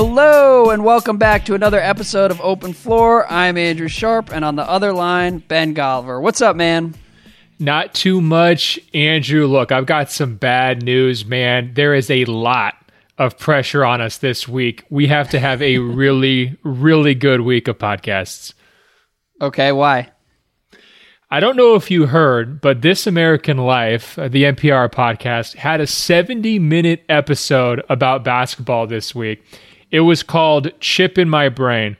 Hello and welcome back to another episode of Open Floor. I'm Andrew Sharp, and on the other line, Ben Golliver. What's up, man? Not too much, Andrew. Look, I've got some bad news, man. There is a lot of pressure on us this week. We have to have a really, really good week of podcasts. Okay, why? I don't know if you heard, but This American Life, uh, the NPR podcast, had a 70 minute episode about basketball this week. It was called Chip in My Brain.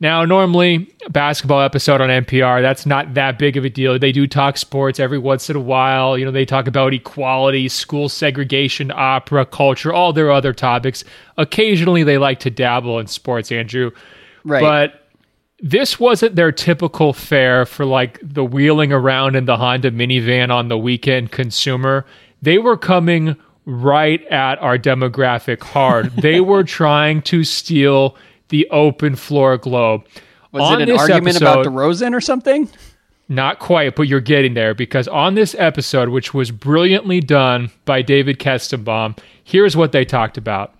Now, normally, a basketball episode on NPR, that's not that big of a deal. They do talk sports every once in a while. You know, they talk about equality, school segregation, opera, culture, all their other topics. Occasionally, they like to dabble in sports, Andrew. Right. But this wasn't their typical fare for like the wheeling around in the Honda minivan on the weekend consumer. They were coming right at our demographic hard. they were trying to steal the open floor globe. Was On it an argument episode- about DeRozan or something? Not quite, but you're getting there because on this episode, which was brilliantly done by David Kestenbaum, here's what they talked about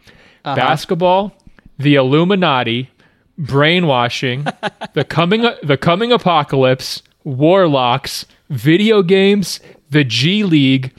uh-huh. basketball, the Illuminati, brainwashing, the coming the coming apocalypse, warlocks, video games, the G League,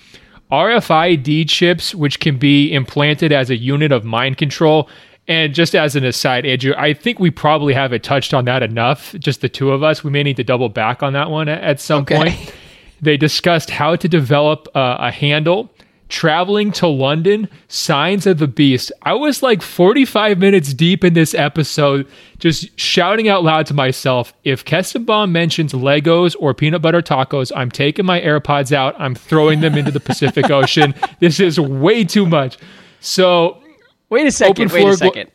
RFID chips, which can be implanted as a unit of mind control. And just as an aside, Andrew, I think we probably haven't touched on that enough. Just the two of us. We may need to double back on that one at, some Okay. point. They discussed how to develop uh, a handle, traveling to London, signs of the beast. I was like 45 minutes deep in this episode, just shouting out loud to myself if Kestenbaum mentions Legos or peanut butter tacos, I'm taking my AirPods out, I'm throwing them into the Pacific Ocean. This is way too much. So, Wait a second. Wait a second.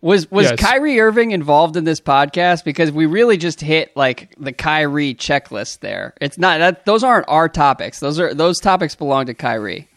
Was was Yes. Kyrie Irving involved in this podcast? Because we really just hit like the Kyrie checklist there. It's not that those aren't our topics. Those are those topics belong to Kyrie.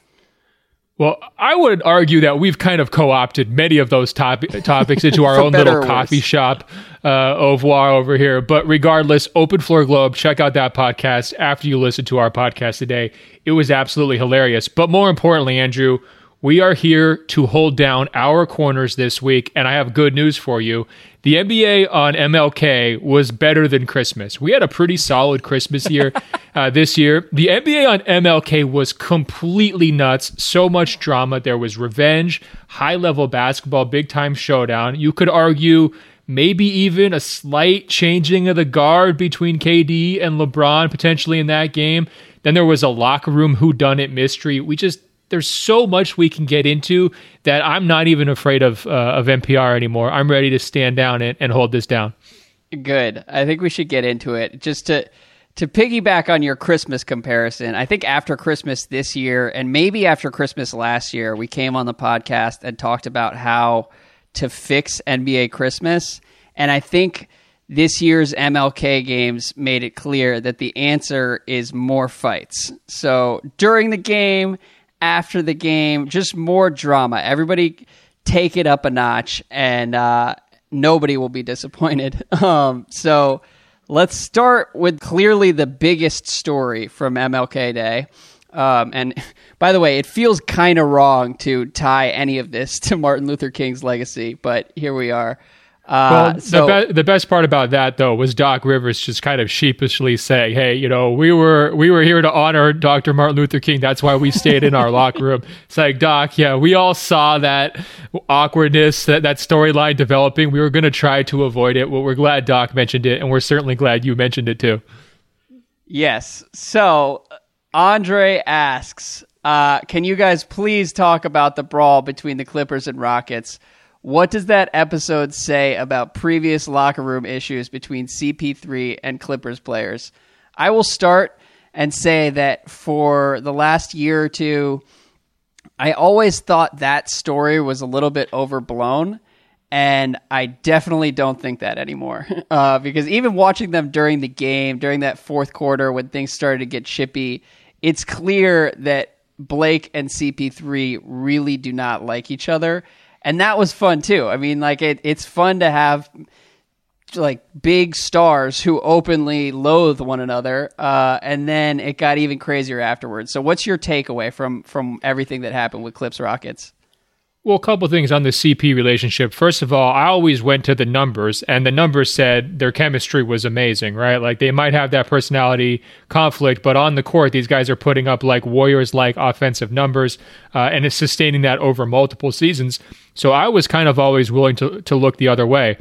Well, I would argue that we've kind of co-opted many of those top- topics into our own little coffee worse. shop uh, au revoir over here. But regardless, Open Floor Globe, check out that podcast after you listen to our podcast today. It was absolutely hilarious. But more importantly, Andrew, we are here to hold down our corners this week, and I have good news for you. The NBA on MLK was better than Christmas. We had a pretty solid Christmas year uh, this year. The NBA on MLK was completely nuts. So much drama. There was revenge, high level basketball, big time showdown. You could argue maybe even a slight changing of the guard between KD and LeBron potentially in that game. Then there was a locker room whodunit mystery. We just there's so much we can get into that I'm not even afraid of uh, of NPR anymore. I'm ready to stand down and, and hold this down. Good. I think we should get into it. Just to to piggyback on your Christmas comparison, I think after Christmas this year and maybe after Christmas last year, we came on the podcast and talked about how to fix NBA Christmas. And I think this year's MLK games made it clear that the answer is more fights. So during the game, after the game, just more drama. Everybody take it up a notch, and uh, nobody will be disappointed. Um, so let's start with clearly the biggest story from MLK Day. Um, and by the way, it feels kind of wrong to tie any of this to Martin Luther King's legacy, but here we are. Uh, Well, so the, be- the best part about that though was Doc Rivers just kind of sheepishly saying, "Hey, you know, we were we were here to honor Dr. Martin Luther King. That's why we stayed in our locker room." It's like, Doc, yeah, we all saw that awkwardness, that that storyline developing. We were going to try to avoid it. Well, we're glad Doc mentioned it, and we're certainly glad you mentioned it too. Yes. So Andre asks, uh, can you guys please talk about the brawl between the Clippers and Rockets? What does that episode say about previous locker room issues between CP3 and Clippers players? I will start and say that for the last year or two, I always thought that story was a little bit overblown, and I definitely don't think that anymore. Uh, because even watching them during the game, during that fourth quarter when things started to get chippy, it's clear that Blake and CP3 really do not like each other. And that was fun too. I mean, like it, it's fun to have like big stars who openly loathe one another, uh, and then it got even crazier afterwards. So, what's your takeaway from from everything that happened with Clips Rockets? Well, a couple things on the CP relationship. First of all, I always went to the numbers, and the numbers said their chemistry was amazing, right? Like they might have that personality conflict, but on the court, these guys are putting up like Warriors like offensive numbers, uh, and sustaining that over multiple seasons. So I was kind of always willing to, to look the other way.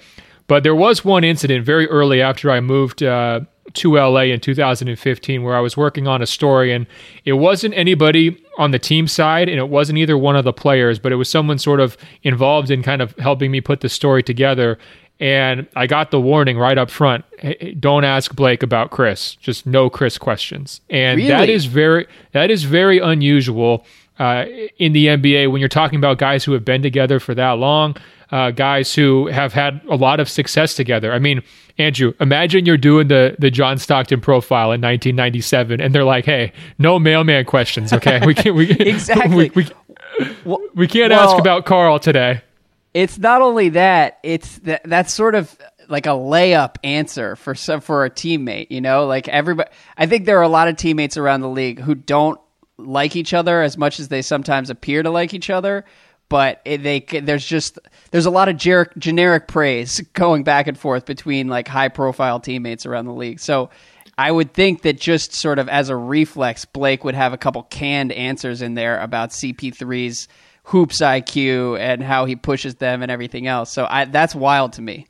But there was one incident very early after I moved uh, to LA in 2015 where I was working on a story and it wasn't anybody on the team side and it wasn't either one of the players, but it was someone sort of involved in kind of helping me put the story together. And I got the warning right up front hey, don't ask Blake about Chris, just no Chris questions. And really? that is very that is very unusual uh, in the NBA when you're talking about guys who have been together for that long uh, guys who have had a lot of success together. I mean, Andrew, imagine you're doing the the John Stockton profile in 1997, and they're like, "Hey, no mailman questions, okay? We can't we, exactly we, we, we can't well, ask about Carl today." It's not only that; it's that that's sort of like a layup answer for some for a teammate. You know, like everybody. I think there are a lot of teammates around the league who don't like each other as much as they sometimes appear to like each other but it, they there's just there's a lot of generic, generic praise going back and forth between like high profile teammates around the league. So I would think that just sort of as a reflex, Blake would have a couple canned answers in there about CP3's hoops IQ and how he pushes them and everything else. So I, that's wild to me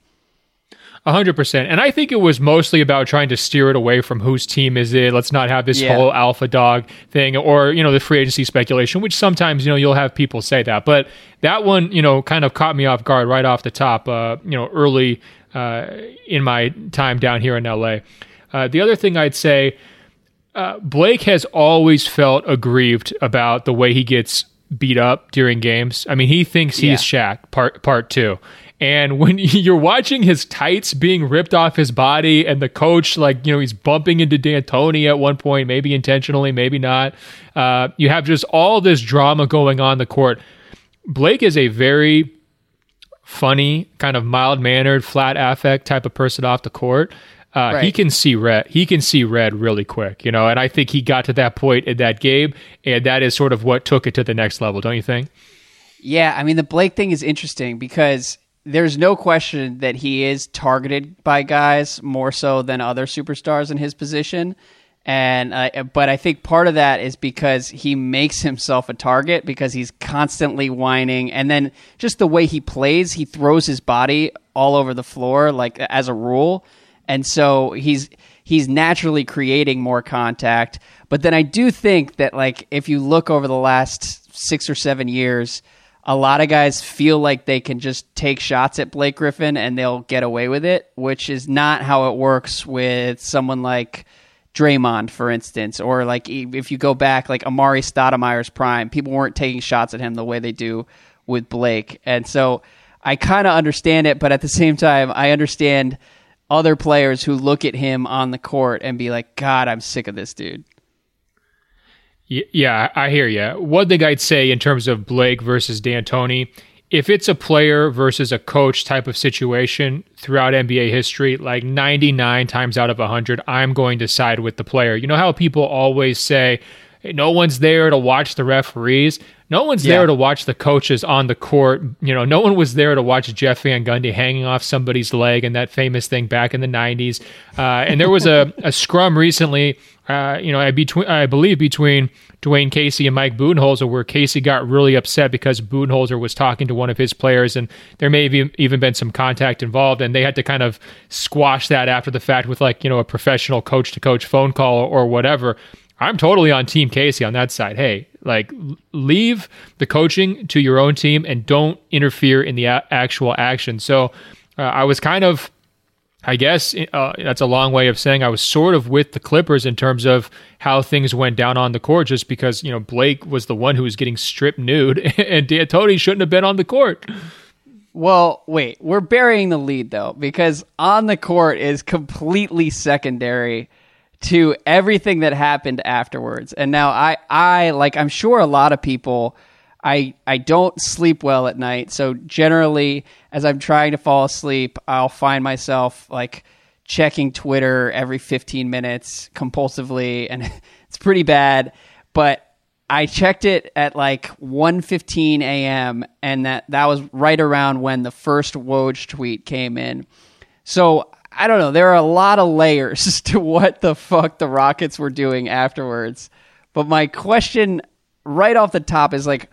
hundred percent. And I think it was mostly about trying to steer it away from whose team is it. Let's not have this yeah. whole alpha dog thing or, you know, the free agency speculation, which sometimes, you know, you'll have people say that. But that one, you know, kind of caught me off guard right off the top, uh, you know, early uh, in my time down here in LA. Uh, the other thing I'd say, uh, Blake has always felt aggrieved about the way he gets beat up during games. I mean, he thinks he's yeah. Shaq part part two. And when you're watching his tights being ripped off his body, and the coach, like, you know, he's bumping into D'Antoni at one point, maybe intentionally, maybe not. Uh, you have just all this drama going on the court. Blake is a very funny, kind of mild mannered, flat affect type of person off the court. Uh, right. He can see red. He can see red really quick, you know. And I think he got to that point in that game, and that is sort of what took it to the next level, don't you think? Yeah, I mean the Blake thing is interesting because there's no question that he is targeted by guys more so than other superstars in his position. And uh, but I think part of that is because he makes himself a target because he's constantly whining, and then just the way he plays, he throws his body all over the floor like as a rule, and so he's he's naturally creating more contact. But then I do think that like if you look over the last six or seven years, a lot of guys feel like they can just take shots at Blake Griffin and they'll get away with it, which is not how it works with someone like Draymond, for instance, or like if you go back, like Amar'e Stoudemire's prime, people weren't taking shots at him the way they do with Blake, and so I kind of understand it, but at the same time, I understand other players who look at him on the court and be like, "God, I'm sick of this dude." Yeah, I hear you. One thing I'd say in terms of Blake versus D'Antoni, if it's a player versus a coach type of situation throughout NBA history, like 99 times out of 100, I'm going to side with the player. You know how people always say, no one's there to watch the referees? No one's yeah. there to watch the coaches on the court. You know, no one was there to watch Jeff Van Gundy hanging off somebody's leg and that famous thing back in the 90s. Uh, and there was a, a scrum recently uh, you know, I between I believe between Dwane Casey and Mike Budenholzer, where Casey got really upset because Budenholzer was talking to one of his players, and there may have even been some contact involved, and they had to kind of squash that after the fact with like you know a professional coach to coach phone call or, or whatever. I'm totally on Team Casey on that side. Hey, like leave the coaching to your own team and don't interfere in the a- actual action. So uh, I was kind of I guess uh, that's a long way of saying I was sort of with the Clippers in terms of how things went down on the court, just because you know Blake was the one who was getting stripped nude, and D'Antoni shouldn't have been on the court. Well, wait, we're burying the lead though, because on the court is completely secondary to everything that happened afterwards. And now I, I like, I'm sure a lot of people I I don't sleep well at night. So generally, as I'm trying to fall asleep, I'll find myself like checking Twitter every 15 minutes compulsively, and it's pretty bad. But I checked it at like 1:15 a.m. and that that was right around when the first Woj tweet came in. So I don't know. There are a lot of layers to what the fuck the Rockets were doing afterwards. But my question right off the top is like,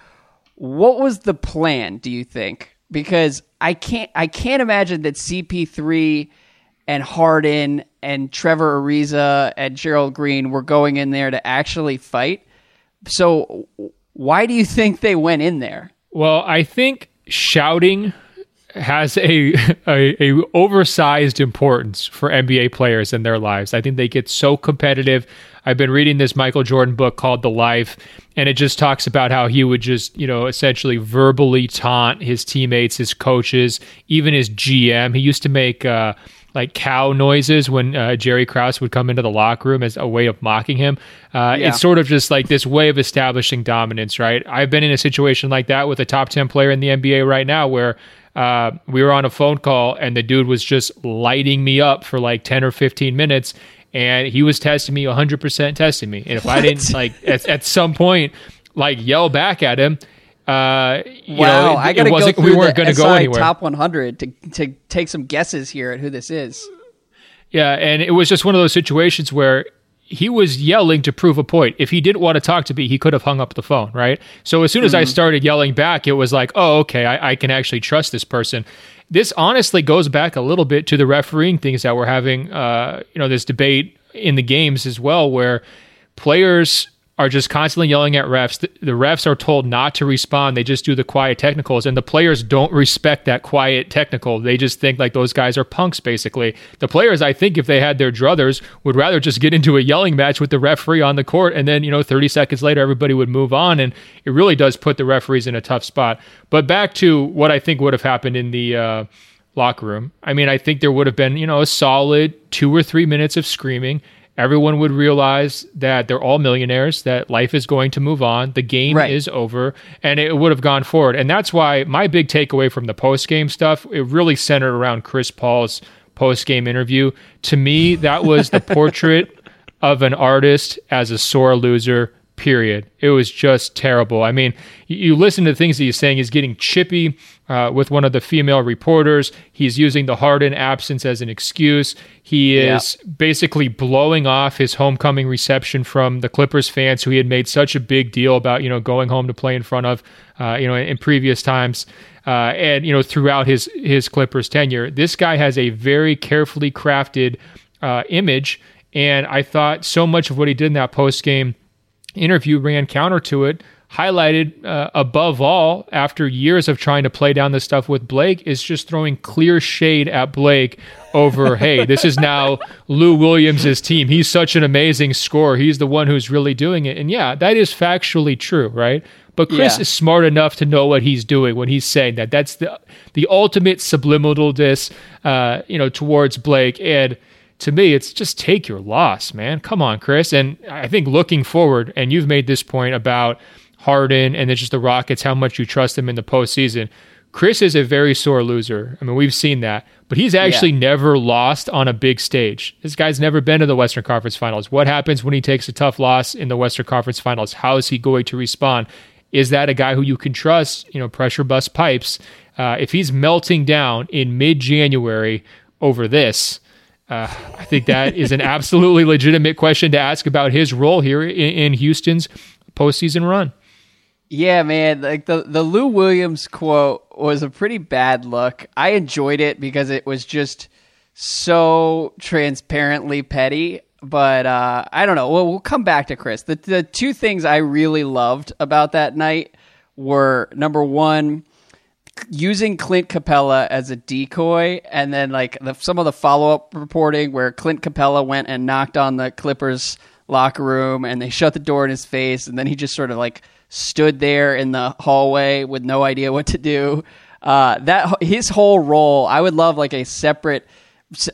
what was the plan? Do you think? Because I can't I can't imagine that CP3 and Harden and Trevor Ariza and Gerald Green were going in there to actually fight. So why do you think they went in there? Well, I think shouting has a, a, a oversized importance for NBA players in their lives. I think they get so competitive. I've been reading this Michael Jordan book called The Life, and it just talks about how he would just, you know, essentially verbally taunt his teammates, his coaches, even his GM. He used to make uh, like cow noises when uh, Jerry Krause would come into the locker room as a way of mocking him. Uh, yeah. It's sort of just like this way of establishing dominance, right? I've been in a situation like that with a top 10 player in the NBA right now where uh, we were on a phone call and the dude was just lighting me up for like 10 or 15 minutes and he was testing me 100% testing me and if what? i didn't like at, at some point like yell back at him uh, wow, know, it, I gotta go through we weren't going to go anywhere. Top 100 to to take some guesses here at who this is. Yeah, and it was just one of those situations where he was yelling to prove a point. If he didn't want to talk to me, he could have hung up the phone, right? So as soon as mm-hmm. I started yelling back, it was like, oh, okay, I, I, can actually trust this person. This honestly goes back a little bit to the refereeing things that we're having, uh, you know, this debate in the games as well, where players are just constantly yelling at refs. The, refs are told not to respond. They just do the quiet technicals, and the players don't respect that quiet technical. They just think like those guys are punks, basically. The players, I think, if they had their druthers, would rather just get into a yelling match with the referee on the court, and then you know, 30 seconds later, everybody would move on, and it really does put the referees in a tough spot. But back to what I think would have happened in the. Uh, locker room. I mean, I think there would have been, you know, a solid two or three minutes of screaming everyone would realize that they're all millionaires, that life is going to move on, the game right. is over, and it would have gone forward. And that's why my big takeaway from the post game stuff, it really centered around Chris Paul's post game interview. To me, that was the portrait of an artist as a sore loser period. It was just terrible. I mean, you, listen to the things that he's saying. He's getting chippy uh, with one of the female reporters. He's using the Harden absence as an excuse. He is yeah. basically blowing off his homecoming reception from the Clippers fans who he had made such a big deal about, you know, going home to play in front of, uh, you know, in, in previous times. Uh, and you know, throughout his his Clippers tenure, this guy has a very carefully crafted uh, image, and I thought so much of what he did in that post game interview ran counter to it, highlighted uh, above all after years of trying to play down this stuff with Blake is just throwing clear shade at Blake over, hey, this is now Lou Williams' team. He's such an amazing scorer. He's the one who's really doing it. And yeah, that is factually true, right? But Chris yeah. is smart enough to know what he's doing when he's saying that. That's the the ultimate subliminal diss, uh, you know, towards Blake. And to me, it's just take your loss, man. Come on, Chris. And I think looking forward, and you've made this point about Harden and then just the Rockets, how much you trust them in the postseason. Chris is a very sore loser. I mean, we've seen that, but he's actually yeah. never lost on a big stage. This guy's never been to the Western Conference Finals. What happens when he takes a tough loss in the Western Conference Finals? How is he going to respond? Is that a guy who you can trust? You know, pressure bust pipes. Uh, if he's melting down in mid January over this, uh, I think that is an absolutely legitimate question to ask about his role here in, in, Houston's postseason run. Yeah, man. Like the the Lou Williams quote was a pretty bad look. I enjoyed it because it was just so transparently petty. But uh, I don't know. Well, we'll come back to Chris. The the two things I really loved about that night were number one using Clint Capela as a decoy, and then like the, some of the follow up reporting where Clint Capela went and knocked on the Clippers locker room, and they shut the door in his face, and then he just sort of like stood there in the hallway with no idea what to do. Uh, that his whole role, I would love like a separate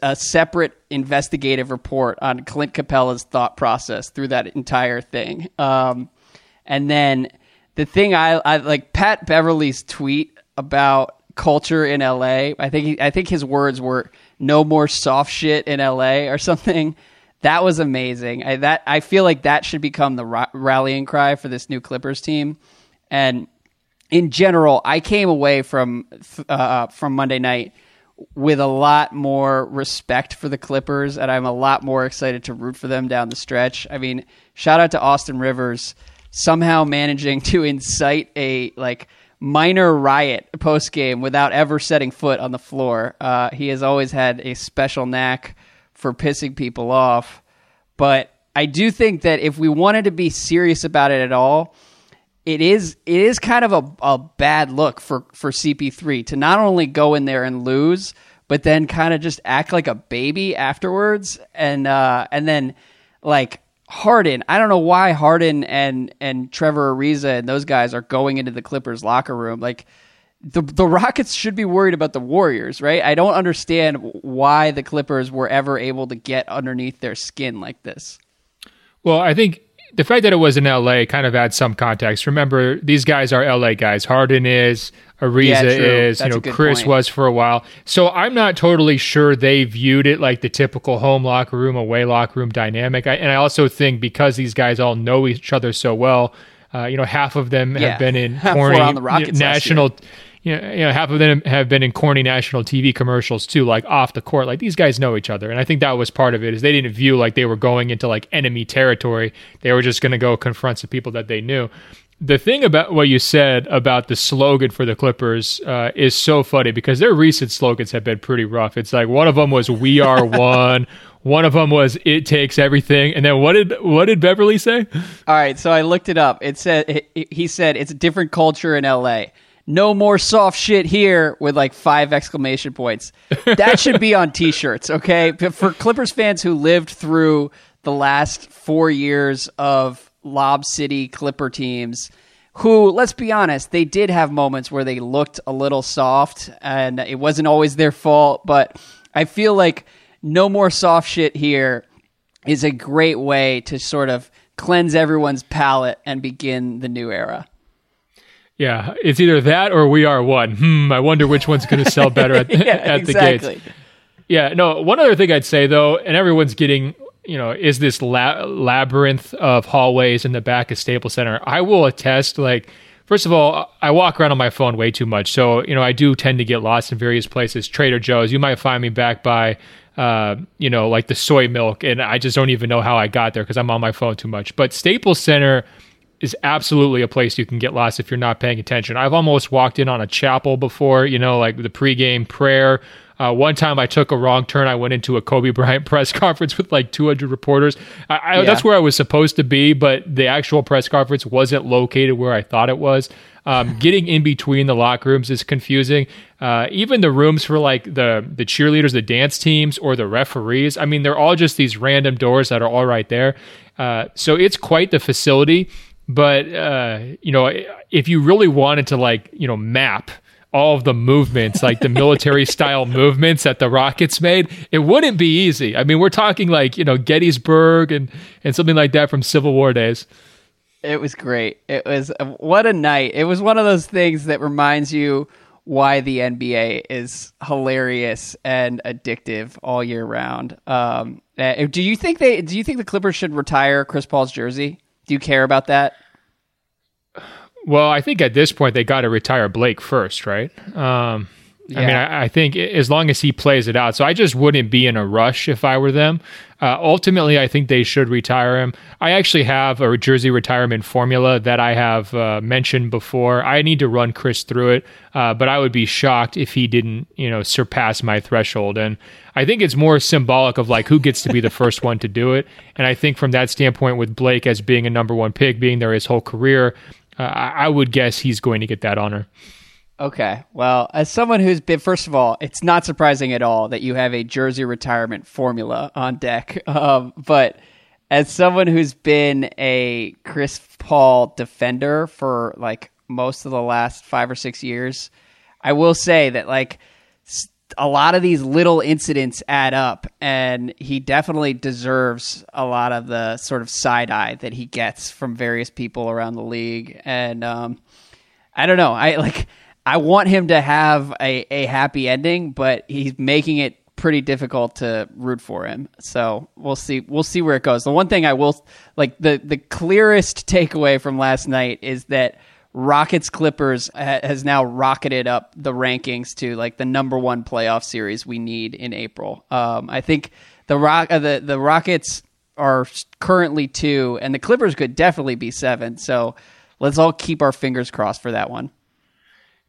a separate investigative report on Clint Capela's thought process through that entire thing. Um, and then the thing I, I like Pat Beverley's tweet about culture in LA. I think he, I think his words were no more soft shit in LA or something. that was amazing. I, that I feel like that should become the ra- rallying cry for this new Clippers team. And in general, I came away from uh, from Monday night with a lot more respect for the Clippers, and I'm a lot more excited to root for them down the stretch. I mean, shout out to Austin Rivers somehow managing to incite a like minor riot post game without ever setting foot on the floor. Uh, he has always had a special knack for pissing people off, but I do think that if we wanted to be serious about it at all, it is it is kind of a, a bad look for, for CP3 to not only go in there and lose, but then kind of just act like a baby afterwards, and uh, and then like Harden. I don't know why Harden and and Trevor Ariza and those guys are going into the Clippers locker room like. The, the Rockets should be worried about the Warriors, right? I don't understand why the Clippers were ever able to get underneath their skin like this. Well, I think the fact that it was in LA kind of adds some context. Remember, these guys are LA guys. Harden is, Ariza yeah, is, That's you know, Chris point. was for a while. So I'm not totally sure they viewed it like the typical home locker room, away locker room dynamic. I, and I also think because these guys all know each other so well, uh, you know, half of them yeah. have been in corny national you know, you know, half of them have been in corny national TV commercials too, like off the court. Like these guys know each other, and I think that was part of it. Is they didn't view like they were going into like enemy territory. They were just going to go confront some people that they knew. The thing about what you said about the slogan for the Clippers uh, is so funny because their recent slogans have been pretty rough. It's like one of them was "We are one." One of them was "It takes everything," and then what did what did Beverley say? All right, so I looked it up. It said he said it's a different culture in L.A no more soft shit here with like five exclamation points. That should be on t-shirts, okay? For Clippers fans who lived through the last 4 years of Lob City Clipper teams who, let's be honest, they did have moments where they looked a little soft and it wasn't always their fault, but I feel like no more soft shit here is a great way to sort of cleanse everyone's palate and begin the new era. Yeah, it's either that or we are one. Hmm, I wonder which one's going to sell better at, yeah, at exactly. the gates. Yeah, no, one other thing I'd say though, and everyone's getting, you know, is this la- labyrinth of hallways in the back of Staples Center. I will attest, like, first of all, I walk around on my phone way too much. So, you know, I do tend to get lost in various places. Trader Joe's, you might find me back by, uh, you know, like the soy milk, and I just don't even know how I got there because I'm on my phone too much. But Staples Center, is absolutely a place you can get lost if you're not paying attention. I've almost walked in on a chapel before, you know, like the pregame prayer. Uh, one time I took a wrong turn. I went into a Kobe Bryant press conference with like 200 reporters. I, I, yeah. That's where I was supposed to be, but the actual press conference wasn't located where I thought it was. Um, getting in between the locker rooms is confusing. Uh, even the rooms for like the the cheerleaders, the dance teams, or the referees. I mean, they're all just these random doors that are all right there. Uh, so it's quite the facility. But uh, you know, if you really wanted to like you know map all of the movements, like the military style movements that the Rockets made, it wouldn't be easy. I mean, we're talking like you know Gettysburg and and something like that from Civil War days. It was great. It was what a night. It was one of those things that reminds you why the NBA is hilarious and addictive all year round. Um, uh, do you think they? Do you think the Clippers should retire Chris Paul's jersey? Do you care about that? Well, I think at this point they got to retire Blake first, right? Um, yeah. I mean, I, I, think as long as he plays it out. So I just wouldn't be in a rush if I were them. Uh, ultimately, I think they should retire him. I actually have a jersey retirement formula that I have uh, mentioned before. I need to run Chris through it, uh, but I would be shocked if he didn't, you know, surpass my threshold. And I think it's more symbolic of like who gets to be the first one to do it. And I think from that standpoint, with Blake as being a number one pick, being there his whole career, uh, I would guess he's going to get that honor. Okay. Well, as someone who's been, first of all, it's not surprising at all that you have a jersey retirement formula on deck. Um, but as someone who's been a Chris Paul defender for like most of the last five or six years, I will say that like a lot of these little incidents add up, and he definitely deserves a lot of the sort of side eye that he gets from various people around the league. And um, I don't know, I like I want him to have a, a happy ending, but he's making it pretty difficult to root for him. So we'll see. We'll see where it goes. The one thing I will like the the clearest takeaway from last night is that Rockets Clippers ha- has now rocketed up the rankings to like the number one playoff series we need in April. Um, I think the rock uh, the the Rockets are currently two, and the Clippers could definitely be seven. So let's all keep our fingers crossed for that one.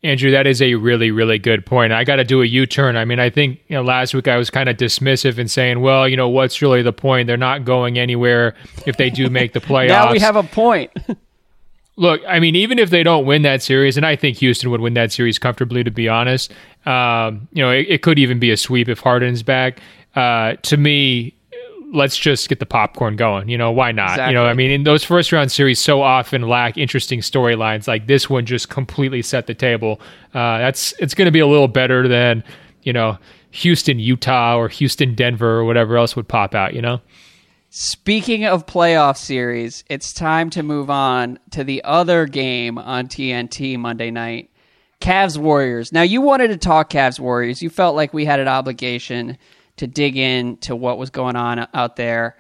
Andrew, that is a really, really good point. I got to do a U turn. I mean, I think you know, last week I was kind of dismissive and saying, well, you know, what's really the point? They're not going anywhere if they do make the playoffs. now we have a point. Look, I mean, even if they don't win that series, and I think Houston would win that series comfortably, to be honest. Um, you know, it, it, could even be a sweep if Harden's back. Uh, to me, let's just get the popcorn going. You know, why not? Exactly. You know, I mean, in those first round series so often lack interesting storylines. Like this one just completely set the table. Uh, that's it's going to be a little better than you know Houston, Utah, or Houston, Denver, or whatever else would pop out. You know. Speaking of playoff series, it's time to move on to the other game on TNT Monday night. Cavs Warriors. Now you wanted to talk Cavs Warriors. You felt like we had an obligation to dig into what was going on out there.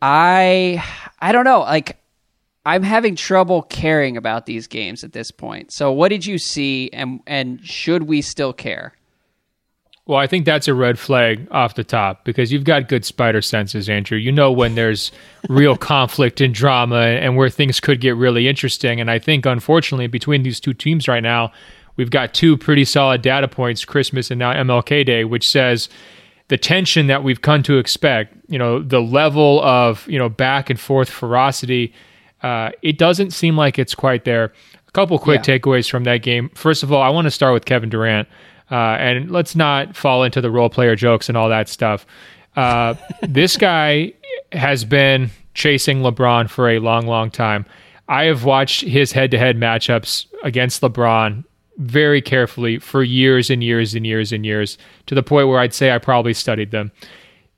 I I don't know, like I'm having trouble caring about these games at this point. So what did you see and and should we still care? Well, I think that's a red flag off the top because you've got good spider senses, Andrew. You know when there's real conflict and drama and where things could get really interesting. And I think, unfortunately, between these two teams right now, we've got two pretty solid data points Christmas and now MLK Day, which says the tension that we've come to expect, you know, the level of, you know, back and forth ferocity, uh, it doesn't seem like it's quite there. A couple quick yeah. takeaways from that game. First of all, I want to start with Kevin Durant. Uh, and let's not fall into the role player jokes and all that stuff. Uh, this guy has been chasing LeBron for a long, long time. I have watched his head to head matchups against LeBron very carefully for years and years and years and years to the point where I'd say I probably studied them.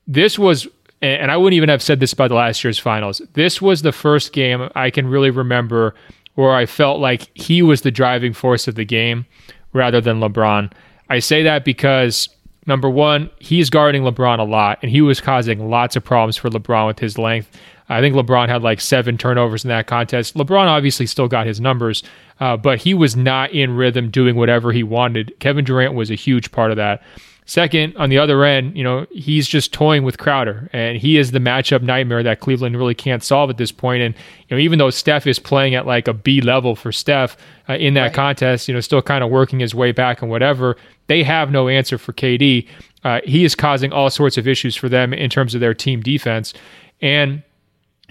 This was, and I wouldn't even have said this about the last year's finals. This was the first game I can really remember where I felt like he was the driving force of the game rather than LeBron. I say that because number one, he's guarding LeBron a lot, and he was causing lots of problems for LeBron with his length. I think LeBron had like seven turnovers in that contest. LeBron obviously still got his numbers, uh, but he was not in rhythm doing whatever he wanted. Kevin Durant was a huge part of that. Second, on the other end, you know, he's just toying with Crowder, and he is the matchup nightmare that Cleveland really can't solve at this point. And you know, even though Steph is playing at like a B level for Steph uh, in that right. contest, you know, still kind of working his way back and whatever, they have no answer for KD. Uh, he is causing all sorts of issues for them in terms of their team defense, and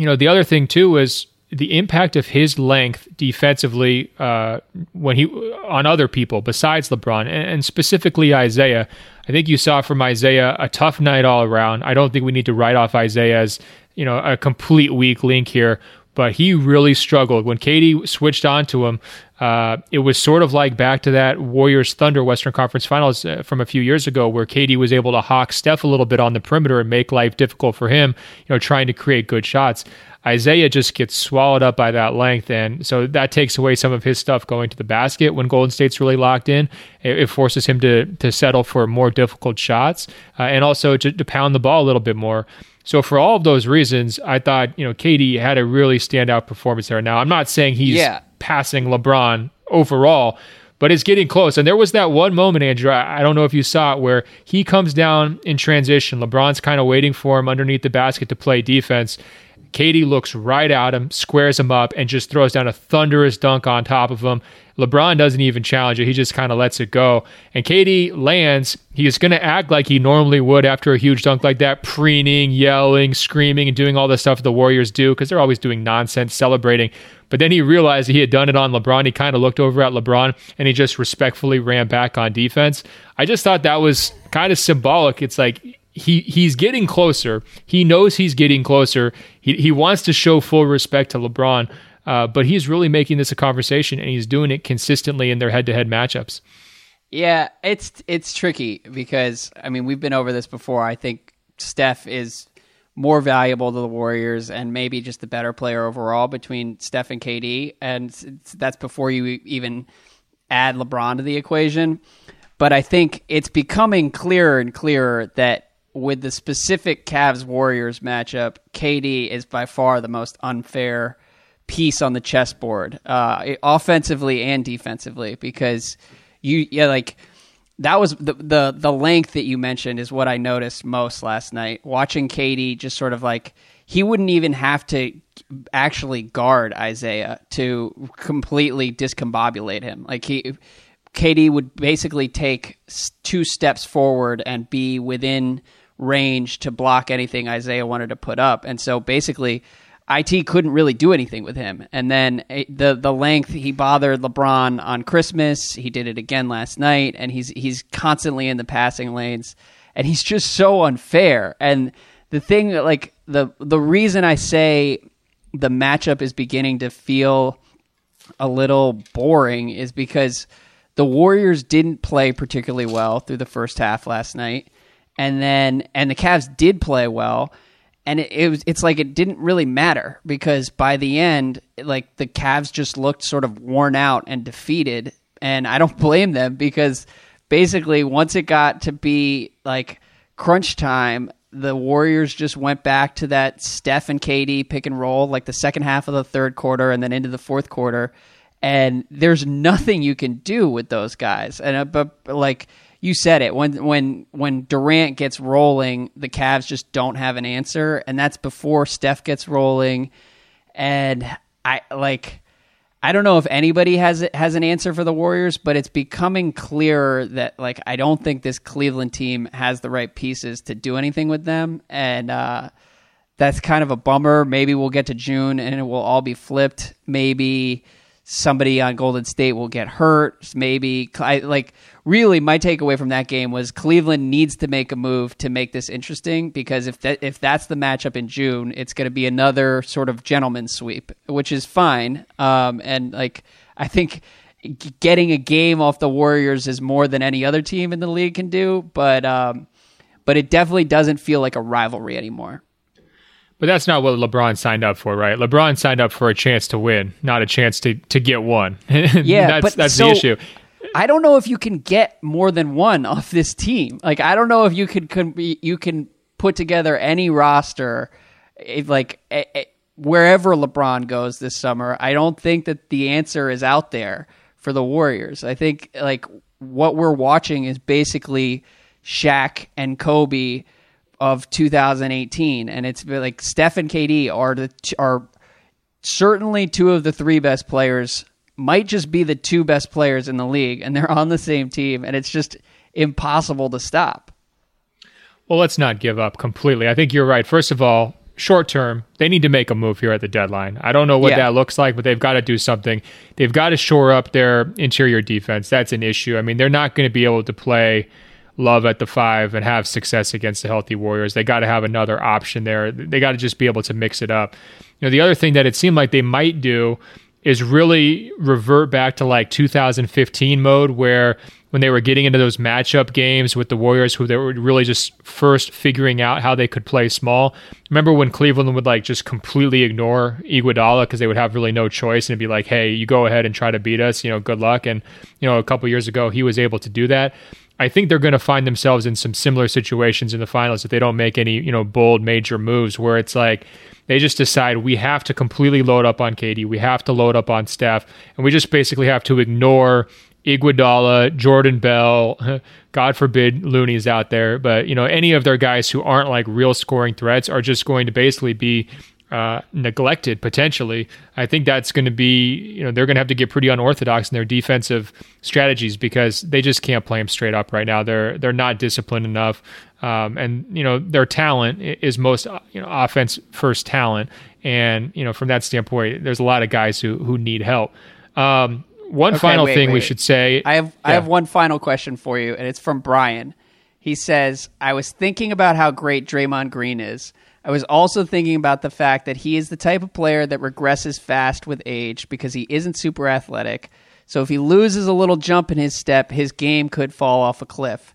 you know, the other thing too is the impact of his length defensively uh, when he on other people besides LeBron and, and, specifically Isaiah. I think you saw from Isaiah a tough night all around. I don't think we need to write off Isaiah as you know a complete weak link here, but he really struggled when KD switched on to him. Uh, it was sort of like back to that Warriors Thunder Western Conference Finals uh, from a few years ago, where KD was able to hawk Steph a little bit on the perimeter and make life difficult for him, you know, trying to create good shots. Isaiah just gets swallowed up by that length, and so that takes away some of his stuff going to the basket when Golden State's really locked in. It, it forces him to to settle for more difficult shots uh, and also to, to pound the ball a little bit more. So for all of those reasons, I thought you know KD had a really standout performance there. Now I'm not saying he's yeah passing LeBron overall, but it's getting close. And there was that one moment, Andrew, I, don't know if you saw it, where he comes down in transition. LeBron's kind of waiting for him underneath the basket to play defense. KD looks right at him, squares him up, and just throws down a thunderous dunk on top of him. LeBron doesn't even challenge it. He just kind of lets it go. And KD lands. He's going to act like he normally would after a huge dunk like that, preening, yelling, screaming, and doing all the stuff the Warriors do because they're always doing nonsense, celebrating. But then he realized he had done it on LeBron. He kind of looked over at LeBron and he just respectfully ran back on defense. I just thought that was kind of symbolic. It's like he he's getting closer. He knows he's getting closer. He he wants to show full respect to LeBron. Uh, but he's really making this a conversation, and he's doing it consistently in their head-to-head matchups. Yeah, it's it's tricky because I mean we've been over this before. I think Steph is more valuable to the Warriors and maybe just the better player overall between Steph and KD, and that's before you even add LeBron to the equation. but I think it's becoming clearer and clearer that with the specific Cavs Warriors matchup, KD is by far the most unfair piece on the chessboard, uh, offensively and defensively, because you yeah like that was the, the the length that you mentioned is what I noticed most last night. Watching KD just sort of like he wouldn't even have to actually guard Isaiah to completely discombobulate him. Like he KD would basically take two steps forward and be within range to block anything Isaiah wanted to put up. And so basically, it couldn't really do anything with him. And then eh, the the length he bothered LeBron on Christmas, he did it again last night, and he's he's constantly in the passing lanes, and he's just so unfair. And the thing, like the the reason I say the matchup is beginning to feel a little boring is because the Warriors didn't play particularly well through the first half last night and then and the Cavs did play well, and it, it, was it's like it didn't really matter because by the end, like the Cavs just looked sort of worn out and defeated, and I don't blame them because basically once it got to be like crunch time, the Warriors just went back to that Steph and KD pick and roll, like the second half of the third quarter and then into the fourth quarter. And there's nothing you can do with those guys. And uh, but like you said it when when when Durant gets rolling, the Cavs just don't have an answer, and that's before Steph gets rolling. And I like I don't know if anybody has has an answer for the Warriors, but it's becoming clearer that like I don't think this Cleveland team has the right pieces to do anything with them, and uh, that's kind of a bummer. Maybe we'll get to June and it will all be flipped. Maybe somebody on Golden State will get hurt. Maybe I, like really my takeaway from that game was Cleveland needs to make a move to make this interesting because if that if that's the matchup in June, it's going to be another sort of gentleman sweep, which is fine. Um, and like I think getting a game off the Warriors is more than any other team in the league can do, but um, but it definitely doesn't feel like a rivalry anymore. But that's not what LeBron signed up for, right? LeBron signed up for a chance to win, not a chance to, to get one. yeah, that's but that's so, the issue. I don't know if you can get more than one off this team. Like I don't know if you could, could you can put together any roster, like wherever LeBron goes this summer. I don't think that the answer is out there for the Warriors. I think like what we're watching is basically Shaq and Kobe of 2018, and it's like Steph and KD are the are certainly two of the three best players. Might just be the two best players in the league, and they're on the same team, and it's just impossible to stop. Well, let's not give up completely. I think you're right. First of all, short term, they need to make a move here at the deadline. I don't know what yeah. that looks like, but they've got to do something. They've got to shore up their interior defense. That's an issue. I mean, they're not going to be able to play Love at the five and have success against the healthy Warriors. They got to have another option there. They got to just be able to mix it up. You know, the other thing that it seemed like they might do is really revert back to like 2015 mode where when they were getting into those matchup games with the Warriors, who they were really just first figuring out how they could play small. Remember when Cleveland would like just completely ignore Iguodala because they would have really no choice and be like, "Hey, you go ahead and try to beat us. You know, good luck." And you know, a couple years ago, he was able to do that. I think they're going to find themselves in some similar situations in the finals if they don't make any, you know, bold major moves where it's like they just decide we have to completely load up on KD, we have to load up on Steph, and we just basically have to ignore Iguodala, Jordan Bell, God forbid Looney's out there, but you know any of their guys who aren't like real scoring threats are just going to basically be uh, neglected potentially. I think that's going to be, you know, they're going to have to get pretty unorthodox in their defensive strategies because they just can't play them straight up right now. They're they're not disciplined enough, um, and you know their talent is most you know offense first talent, and you know from that standpoint, there's a lot of guys who who need help. Um, one okay, final wait, thing wait, we should say. I have yeah. I have one final question for you, and it's from Brian. He says, "I was thinking about how great Draymond Green is." I was also thinking about the fact that he is the type of player that regresses fast with age because he isn't super athletic. So if he loses a little jump in his step, his game could fall off a cliff.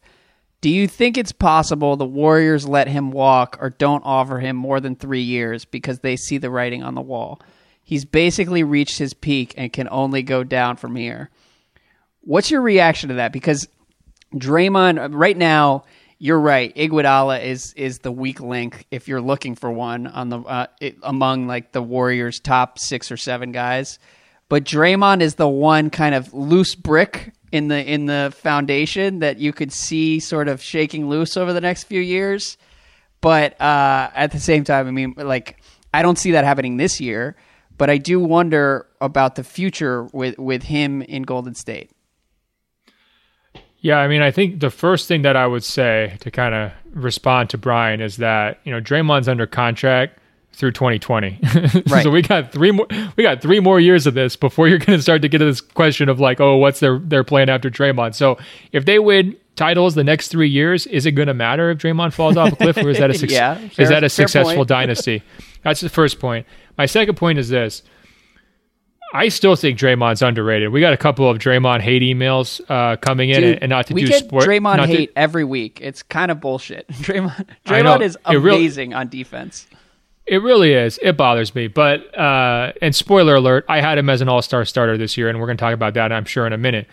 Do you think it's possible the Warriors let him walk or don't offer him more than three years because they see the writing on the wall? He's basically reached his peak and can only go down from here. What's your reaction to that? Because Draymond uh, right now. You're right. Iguodala is is the weak link if you're looking for one on the uh, it, among like the Warriors' top six or seven guys. But Draymond is the one kind of loose brick in the in the foundation that you could see sort of shaking loose over the next few years. But uh, at the same time, I mean, like I don't see that happening this year. But I do wonder about the future with with him in Golden State. Yeah, I mean, I think the first thing that I would say to kind of respond to Brian is that you know Draymond's under contract through 2020. Right. so we got three more we got three more years of this before you're going to start to get to this question of like, oh, what's their their plan after Draymond? So if they win titles the next three years, is it going to matter if Draymond falls off a cliff, or is that a su- yeah, fair, is that a successful dynasty? That's the first point. My second point is this: I still think Draymond's underrated. We got a couple of Draymond hate emails uh, coming in, Dude, and not to we do get sport. Draymond hate to, every week. It's kind of bullshit. Draymond, Draymond is amazing on defense. It really is. It bothers me. But uh, and spoiler alert, I had him as an All Star starter this year, and we're going to talk about that, I'm sure, in a minute.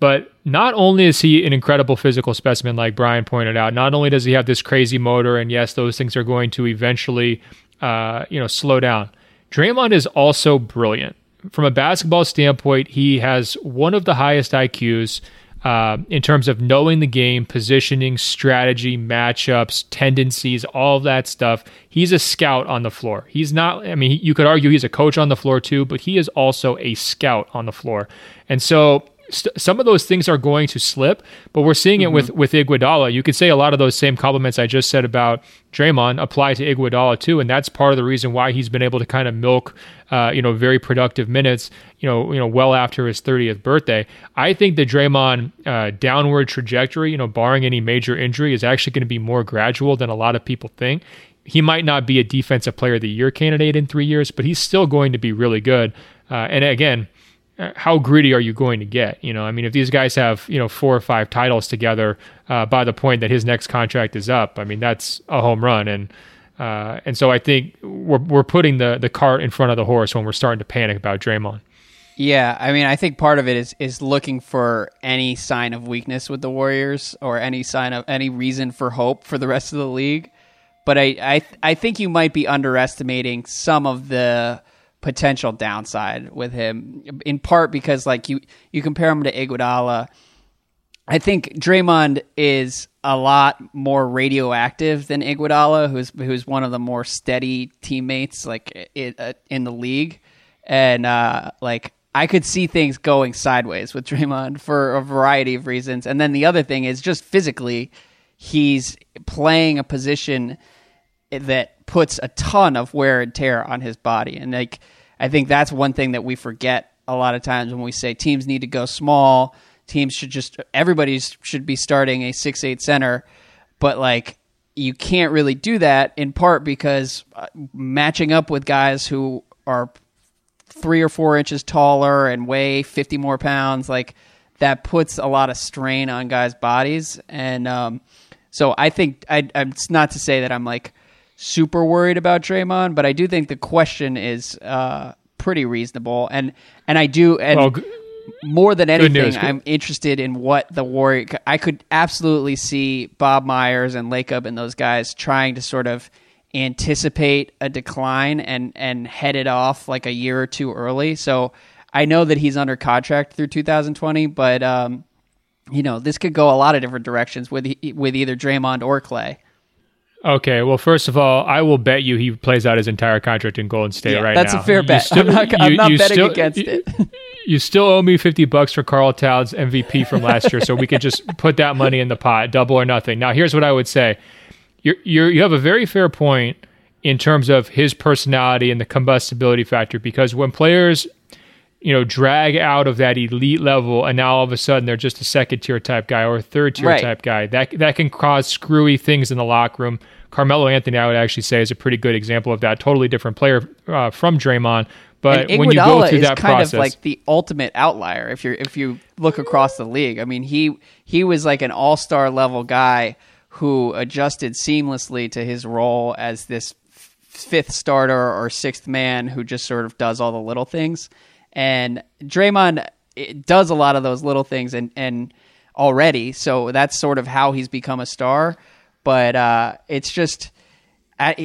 But not only is he an incredible physical specimen, like Brian pointed out, not only does he have this crazy motor, and yes, those things are going to eventually, uh, you know, slow down. Draymond is also brilliant from a basketball standpoint, he has one of the highest IQs uh, in terms of knowing the game, positioning, strategy, matchups, tendencies, all of that stuff. He's a scout on the floor. He's not, I mean, you could argue he's a coach on the floor too, but he is also a scout on the floor. And so st- some of those things are going to slip, but we're seeing mm-hmm. it with with Iguodala. You could say a lot of those same compliments I just said about Draymond apply to Iguodala too, and that's part of the reason why he's been able to kind of milk, uh, you know, very productive minutes, you know, you know, well after his 30th birthday. I think the Draymond uh, downward trajectory, you know, barring any major injury, is actually going to be more gradual than a lot of people think. He might not be a defensive player of the year candidate in three years, but he's still going to be really good. Uh, and again, how greedy are you going to get? You know, I mean, if these guys have you know four or five titles together uh, by the point that his next contract is up, I mean, that's a home run. And uh, and so I think we're we're putting the the cart in front of the horse when we're starting to panic about Draymond. Yeah, I mean, I think part of it is is looking for any sign of weakness with the Warriors or any sign of any reason for hope for the rest of the league. But I I I think you might be underestimating some of the potential downside with him, in part because like you you compare him to Iguodala. I think Draymond is a lot more radioactive than Iguodala, who's who's one of the more steady teammates like it, uh, in the league, and uh, like I could see things going sideways with Draymond for a variety of reasons. And then the other thing is just physically, he's playing a position that puts a ton of wear and tear on his body. And like I think that's one thing that we forget a lot of times when we say teams need to go small. Teams should just everybody should be starting a six eight center, but like you can't really do that in part because uh, matching up with guys who are three or four inches taller and weigh 50 more pounds like that puts a lot of strain on guys bodies and um, so i think I, it's not to say that i'm like super worried about Draymond, but I do think the question is uh, pretty reasonable, and and I do and. Well, more than anything, I'm interested in what the Warrior. I could absolutely see Bob Myers and Lacob and those guys trying to sort of anticipate a decline and and head it off like a year or two early. So I know that he's under contract through 2020, but um, you know this could go a lot of different directions with with either Draymond or Klay. Okay, well, first of all, I will bet you he plays out his entire contract in Golden State yeah, right that's now. That's a fair bet. Still, I'm not, I'm not betting still, against you, it. you still owe me 50 bucks for Karl Towns MVP from last year, so we could just put that money in the pot, double or nothing. Now, here's what I would say. You're, you're, you have a very fair point in terms of his personality and the combustibility factor because when players you know, drag out of that elite level, and now all of a sudden they're just a second tier type guy or a third tier right. type guy. That that can cause screwy things in the locker room. Carmelo Anthony, I would actually say, is a pretty good example of that. Totally different player uh, from Draymond, but when you go through that it's kind process, of like the ultimate outlier. If you if you look across the league, I mean, he he was like an all star level guy who adjusted seamlessly to his role as this fifth starter or sixth man who just sort of does all the little things. And Draymond does a lot of those little things, and and already. So that's sort of how he's become a star. But uh, it's just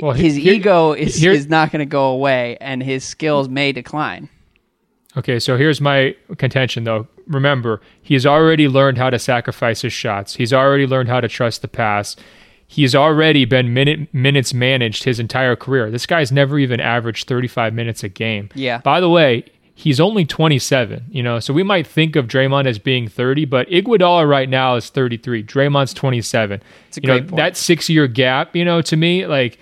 Well, his here- ego is, here- is not going to go away, and his skills may decline. Okay, so here's my contention though. Remember, he's already learned how to sacrifice his shots. He's already learned how to trust the pass. He's already been minute, minutes managed his entire career. This guy's never even averaged 35 minutes a game. Yeah. By the way, he's only 27, you know, so we might think of Draymond as being 30, but Iguodala right now is 33. Draymond's 27. It's a you know, point. that 6-year gap, you know, to me, like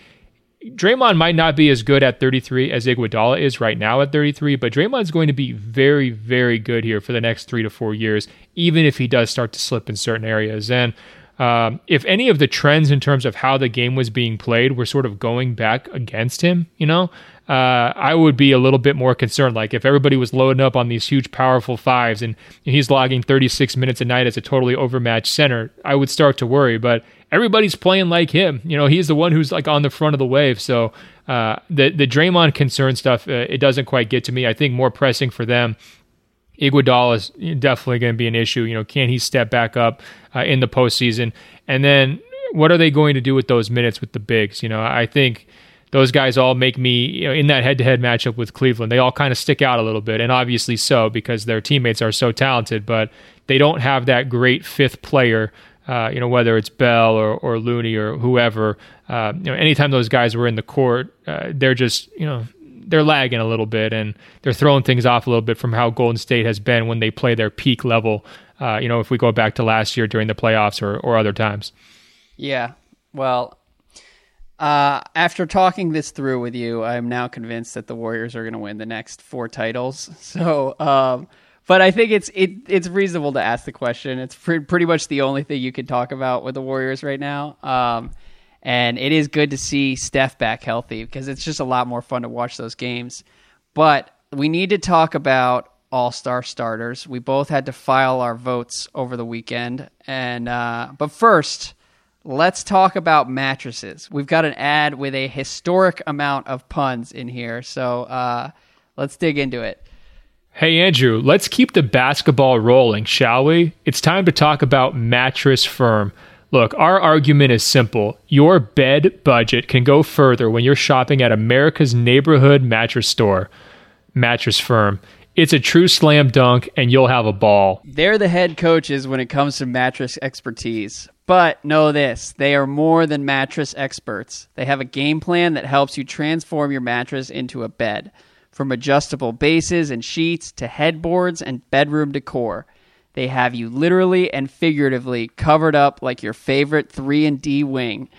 Draymond might not be as good at 33 as Iguodala is right now at 33, but Draymond's going to be very, very good here for the next three to four years, even if he does start to slip in certain areas. And um, if any of the trends in terms of how the game was being played were sort of going back against him, you know, uh, I would be a little bit more concerned. Like if everybody was loading up on these huge, powerful fives and he's logging 36 minutes a night as a totally overmatched center, I would start to worry. But everybody's playing like him. You know, he's the one who's like on the front of the wave. So uh, the the Draymond concern stuff, uh, it doesn't quite get to me. I think more pressing for them. Iguodala is definitely going to be an issue. You know, can he step back up uh, in the postseason? And then what are they going to do with those minutes with the bigs? You know, I think those guys all make me you know, in that head-to-head matchup with Cleveland. They all kind of stick out a little bit, and obviously so because their teammates are so talented, but they don't have that great fifth player. Uh, you know, whether it's Bell or, or Looney or whoever. Uh, you know, anytime those guys were in the court, uh, they're just you know they're lagging a little bit and they're throwing things off a little bit from how Golden State has been when they play their peak level. Uh, you know, if we go back to last year during the playoffs or, or other times. Yeah. Well, uh, after talking this through with you, I'm now convinced that the Warriors are going to win the next four titles. So, um, but I think it's it it's reasonable to ask the question. It's pre- pretty much the only thing you can talk about with the Warriors right now. Um, and it is good to see Steph back healthy because it's just a lot more fun to watch those games. But we need to talk about all star starters. We both had to file our votes over the weekend, and uh, but first, let's talk about mattresses. We've got an ad with a historic amount of puns in here, so uh, let's dig into it. Hey, Andrew, let's keep the basketball rolling, shall we? It's time to talk about Mattress Firm. Look, our argument is simple. Your bed budget can go further when you're shopping at America's neighborhood mattress store. Mattress Firm. It's a true slam dunk, and you'll have a ball. They're the head coaches when it comes to mattress expertise. But know this they are more than mattress experts. They have a game plan that helps you transform your mattress into a bed. From adjustable bases and sheets to headboards and bedroom decor, they have you literally and figuratively covered up like your favorite 3 and D wing.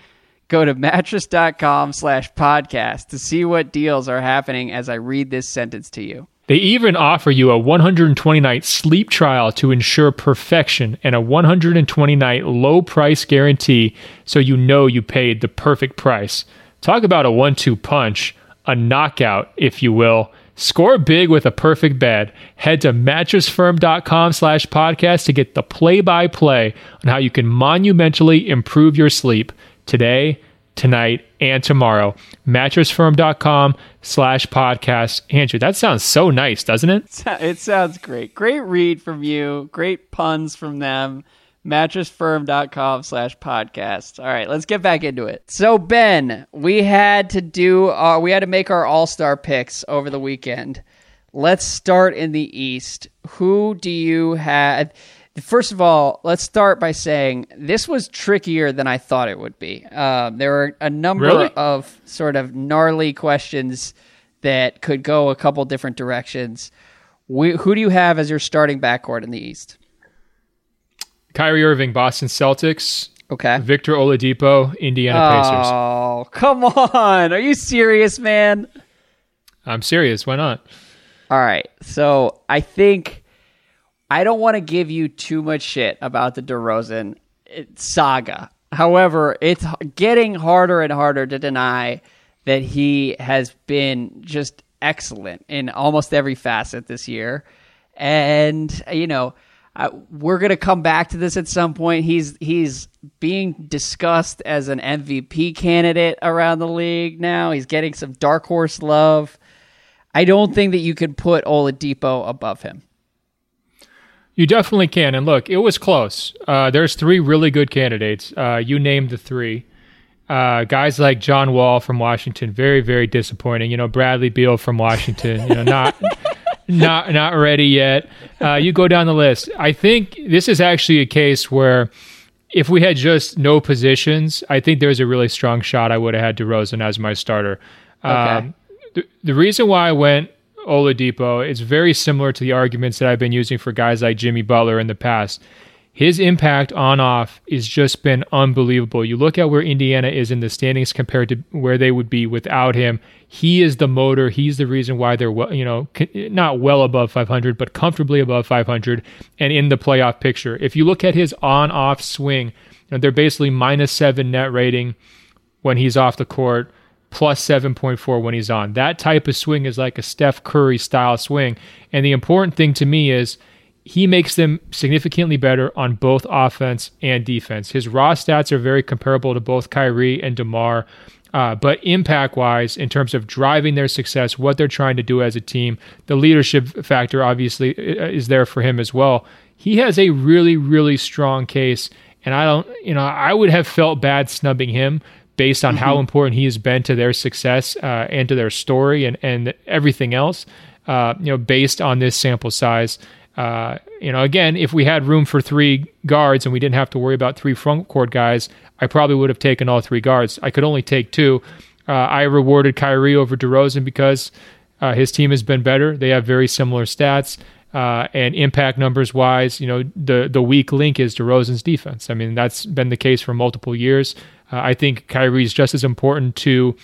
Go to mattress.com slash podcast to see what deals are happening as I read this sentence to you. They even offer you a 120 night sleep trial to ensure perfection and a 120 night low price guarantee so you know you paid the perfect price. Talk about a one two punch, a knockout, if you will. Score big with a perfect bed. Head to mattressfirm.com slash podcast to get the play by play on how you can monumentally improve your sleep today, tonight, and tomorrow. Mattressfirm.com slash podcast. Andrew, that sounds so nice, doesn't it? It sounds great. Great read from you. Great puns from them. Mattressfirm.com slash podcast. All right, let's get back into it. So, Ben, we had to do, uh, we had to make our all star picks over the weekend. Let's start in the East. Who do you have? First of all, let's start by saying this was trickier than I thought it would be. Um, there were a number Really? of sort of gnarly questions that could go a couple different directions. We, who do you have as your starting backcourt in the East? Kyrie Irving, Boston Celtics. Okay. Victor Oladipo, Indiana Pacers. Oh, come on. Are you serious, man? I'm serious. Why not? All right. So I think I don't want to give you too much shit about the DeRozan eh, saga. However, it's getting harder and harder to deny that he has been just excellent in almost every facet this year. And, you know, uh, we're going to come back to this at some point. He's he's being discussed as an MVP candidate around the league now. He's getting some dark horse love. I don't think that you could put Oladipo above him. You definitely can. And look, it was close. Uh, there's three really good candidates. Uh, you named the three. Uh, guys like John Wall from Washington, very, very disappointing. You know, Bradley Beal from Washington, you know, not not not ready yet. Uh, you go down the list. I think this is actually a case where if we had just no positions, I think there's a really strong shot I would have had DeRozan as my starter. Okay. Um, the, the reason why I went Oladipo is very similar to the arguments that I've been using for guys like Jimmy Butler in the past. His impact on off has just been unbelievable. You look at where Indiana is in the standings compared to where they would be without him. He is the motor. He's the reason why they're well, you know not well above 500, but comfortably above 500 and in the playoff picture. If you look at his on off swing, you know, they're basically minus seven net rating when he's off the court plus 7.4 when he's on. That type of swing is like a Steph Curry style swing. And the important thing to me is he makes them significantly better on both offense and defense. His raw stats are very comparable to both Kyrie and DeMar. Uh, but impact wise, in terms of driving their success, what they're trying to do as a team, the leadership factor obviously uh, is there for him as well. He has a really, really strong case. And I don't, you know, I would have felt bad snubbing him based on mm-hmm. how important he has been to their success uh, and to their story and, and everything else, uh, you know, based on this sample size. Uh, you know, again, if we had room for three guards and we didn't have to worry about three front court guys, I probably would have taken all three guards. I could only take two. Uh, I rewarded Kyrie over DeRozan because uh, his team has been better. They have very similar stats. Uh, and impact numbers wise, you know, the the weak link is DeRozan's defense. I mean, that's been the case for multiple years. Uh, I think Kyrie is just as important to,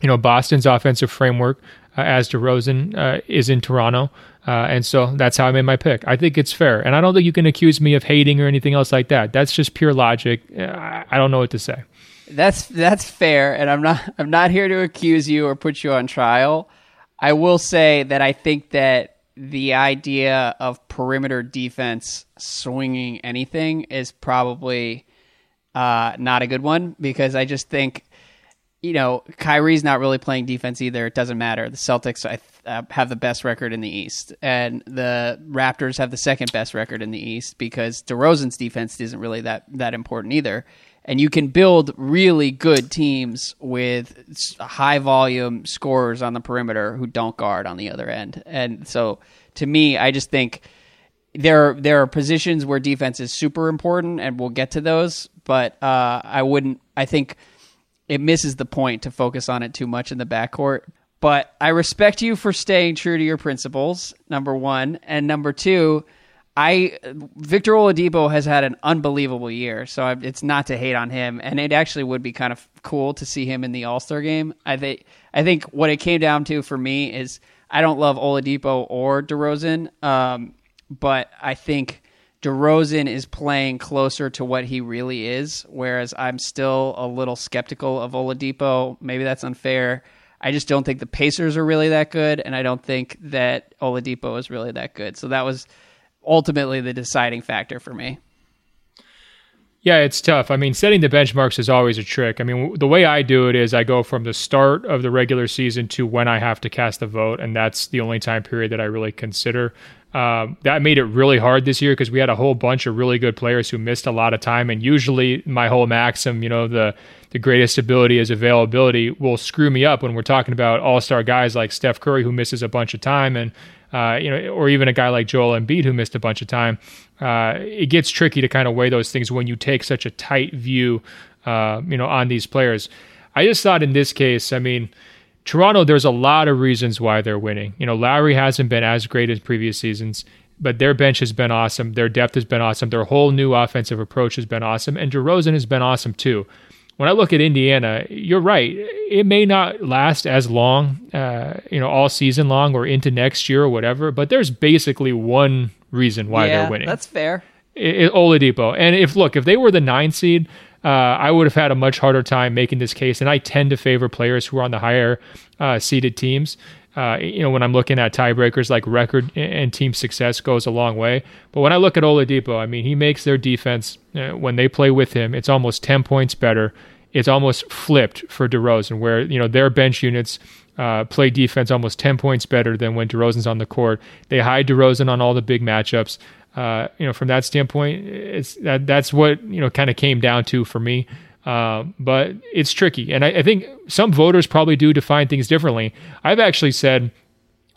you know, Boston's offensive framework uh, as DeRozan uh, is in Toronto. Uh, and so that's how I made my pick. I think it's fair. And I don't think you can accuse me of hating or anything else like that. That's just pure logic. Uh, I don't know what to say. That's that's fair, and I'm not I'm not here to accuse you or put you on trial. I will say that I think that the idea of perimeter defense swinging anything is probably uh, not a good one because I just think, you know, Kyrie's not really playing defense either. It doesn't matter. The Celtics uh, have the best record in the East, and the Raptors have the second best record in the East because DeRozan's defense isn't really that that important either. And you can build really good teams with high volume scorers on the perimeter who don't guard on the other end. And so, to me, I just think there there are positions where defense is super important, and we'll get to those. But uh, I wouldn't. I think it misses the point to focus on it too much in the backcourt. But I respect you for staying true to your principles. Number one, and number two, I Victor Oladipo has had an unbelievable year, so I, it's not to hate on him, and it actually would be kind of cool to see him in the All Star game. I think I think what it came down to for me is I don't love Oladipo or DeRozan. Um, but I think DeRozan is playing closer to what he really is, whereas I'm still a little skeptical of Oladipo. Maybe that's unfair. I just don't think the Pacers are really that good, and I don't think that Oladipo is really that good. So that was ultimately the deciding factor for me. Yeah, it's tough. I mean, setting the benchmarks is always a trick. I mean, the way I do it is I go from the start of the regular season to when I have to cast the vote, and that's the only time period that I really consider. Uh, that made it really hard this year because we had a whole bunch of really good players who missed a lot of time, and usually my whole maxim, you know, the the greatest ability is availability, will screw me up when we're talking about all star guys like Steph Curry who misses a bunch of time and uh, you know, or even a guy like Joel Embiid who missed a bunch of time. Uh, it gets tricky to kind of weigh those things when you take such a tight view, uh, you know, on these players. I just thought in this case, I mean, Toronto, there's a lot of reasons why they're winning. You know, Lowry hasn't been as great as previous seasons, but their bench has been awesome. Their depth has been awesome. Their whole new offensive approach has been awesome, and DeRozan has been awesome too when I look at Indiana, you're right. It may not last as long, uh, you know, all season long or into next year or whatever. But there's basically one reason why yeah, they're winning. That's fair. It, it, Oladipo. And if look, if they were the nine seed, uh, I would have had a much harder time making this case. And I tend to favor players who are on the higher uh, seeded teams. Uh, you know, when I'm looking at tiebreakers, like record and team success goes a long way. But when I look at Oladipo, I mean, he makes their defense uh, when they play with him, it's almost 10 points better. It's almost flipped for DeRozan, where you know their bench units uh, play defense almost 10 points better than when DeRozan's on the court. They hide DeRozan on all the big matchups. Uh, you know, from that standpoint, it's that that's what you know kind of came down to for me. Uh, but it's tricky, and I, I think some voters probably do define things differently. I've actually said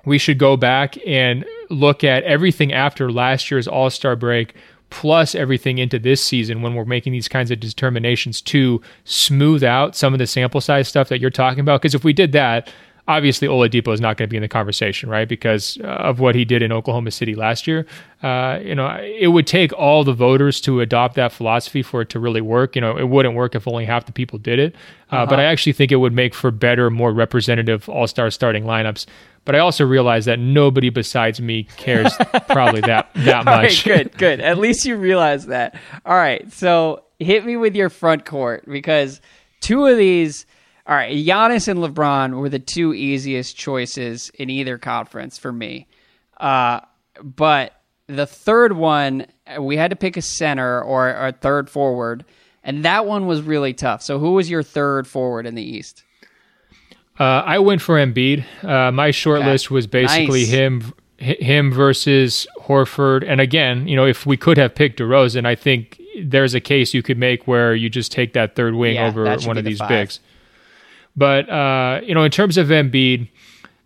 we should go back and look at everything after last year's All Star break plus everything into this season when we're making these kinds of determinations to smooth out some of the sample size stuff that you're talking about. Because if we did that, obviously Oladipo is not going to be in the conversation, right? Because uh, of what he did in Oklahoma City last year. Uh, you know, it would take all the voters to adopt that philosophy for it to really work. You know, it wouldn't work if only half the people did it. Uh, uh-huh. But I actually think it would make for better, more representative All Star starting lineups. But I also realize that nobody besides me cares probably that that much. good, good. At least you realize that. All right, so hit me with your front court because two of these all right, Giannis and LeBron were the two easiest choices in either conference for me. Uh, but the third one, we had to pick a center or a third forward, and that one was really tough. So, who was your third forward in the East? Uh, I went for Embiid. Uh, my short okay. list was basically nice. him him versus Horford. And again, you know, if we could have picked DeRozan, I think there's a case you could make where you just take that third wing yeah, over one of these five. bigs. But uh, you know, in terms of Embiid,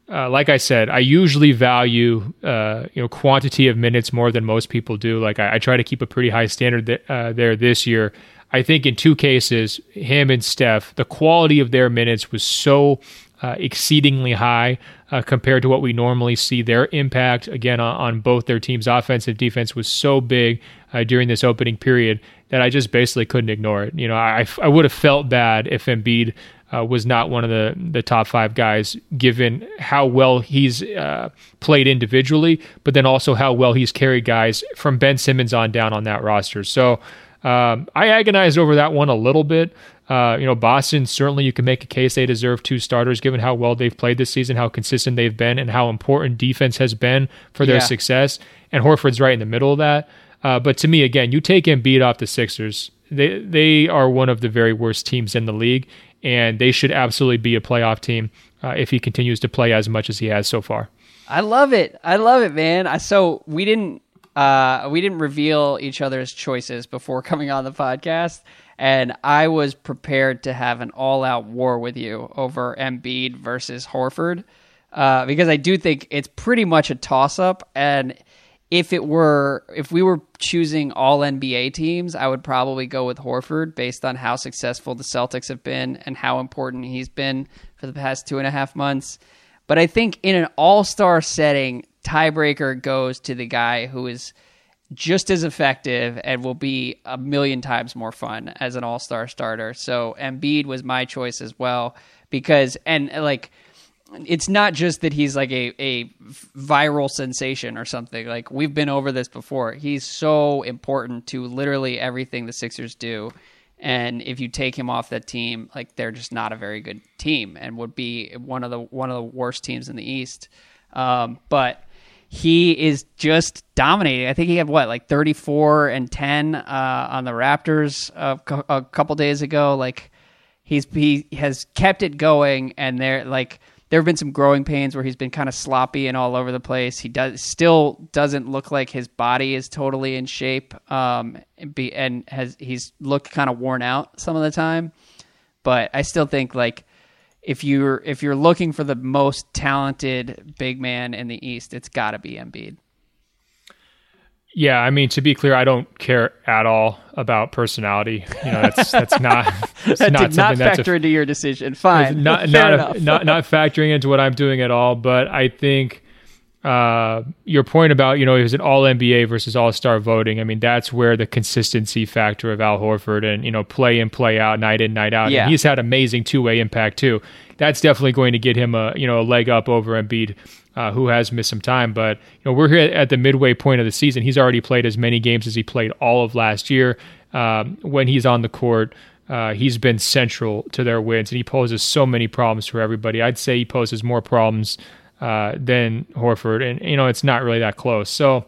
uh, like I said, I usually value uh, you know quantity of minutes more than most people do. Like I, I try to keep a pretty high standard th- uh, there this year. I think in two cases, him and Steph, the quality of their minutes was so uh, exceedingly high uh, compared to what we normally see. Their impact, again, on, on both their team's offensive defense was so big uh, during this opening period that I just basically couldn't ignore it. You know, I, I would have felt bad if Embiid uh, was not one of the, the top five guys, given how well he's uh, played individually, but then also how well he's carried guys from Ben Simmons on down on that roster. So um, I agonized over that one a little bit. Uh, you know, Boston, certainly you can make a case they deserve two starters given how well they've played this season, how consistent they've been, and how important defense has been for their yeah. success. And Horford's right in the middle of that. Uh, but to me, again, you take Embiid off the Sixers. They they are one of the very worst teams in the league, and they should absolutely be a playoff team uh, if he continues to play as much as he has so far. I love it. I love it, man. I, so we didn't uh, we didn't reveal each other's choices before coming on the podcast, and I was prepared to have an all-out war with you over Embiid versus Horford uh, because I do think it's pretty much a toss-up, and if it were if we were choosing all NBA teams, I would probably go with Horford based on how successful the Celtics have been and how important he's been for the past two and a half months. But I think in an all star setting, tiebreaker goes to the guy who is just as effective and will be a million times more fun as an all star starter. So Embiid was my choice as well because and like it's not just that he's like a, a viral sensation or something. Like we've been over this before. He's so important to literally everything the Sixers do. And if you take him off that team, like they're just not a very good team and would be one of the one of the worst teams in the East. Um, but he is just dominating. I think he had what like 34 and 10 uh, on the Raptors a, a couple days ago. Like he's he has kept it going, and they're like there have been some growing pains where he's been kind of sloppy and all over the place. He does still doesn't look like his body is totally in shape, um, and, be, and has he's looked kind of worn out some of the time. But I still think like if you're if you're looking for the most talented big man in the East, it's got to be Embiid. Yeah, I mean to be clear, I don't care at all about personality. You know, that's that's not that's that not did not factor a, into your decision. Fine, not not, a, not not factoring into what I'm doing at all. But I think uh, your point about you know is it all NBA versus All Star voting? I mean, that's where the consistency factor of Al Horford and you know play in play out, night in night out. Yeah. And he's had amazing two way impact too. That's definitely going to get him a you know a leg up over Embiid uh, who has missed some time. But you know, we're here at the midway point of the season. He's already played as many games as he played all of last year. Um, when he's on the court, uh, he's been central to their wins, and he poses so many problems for everybody. I'd say he poses more problems uh, than Horford, and you know, it's not really that close. So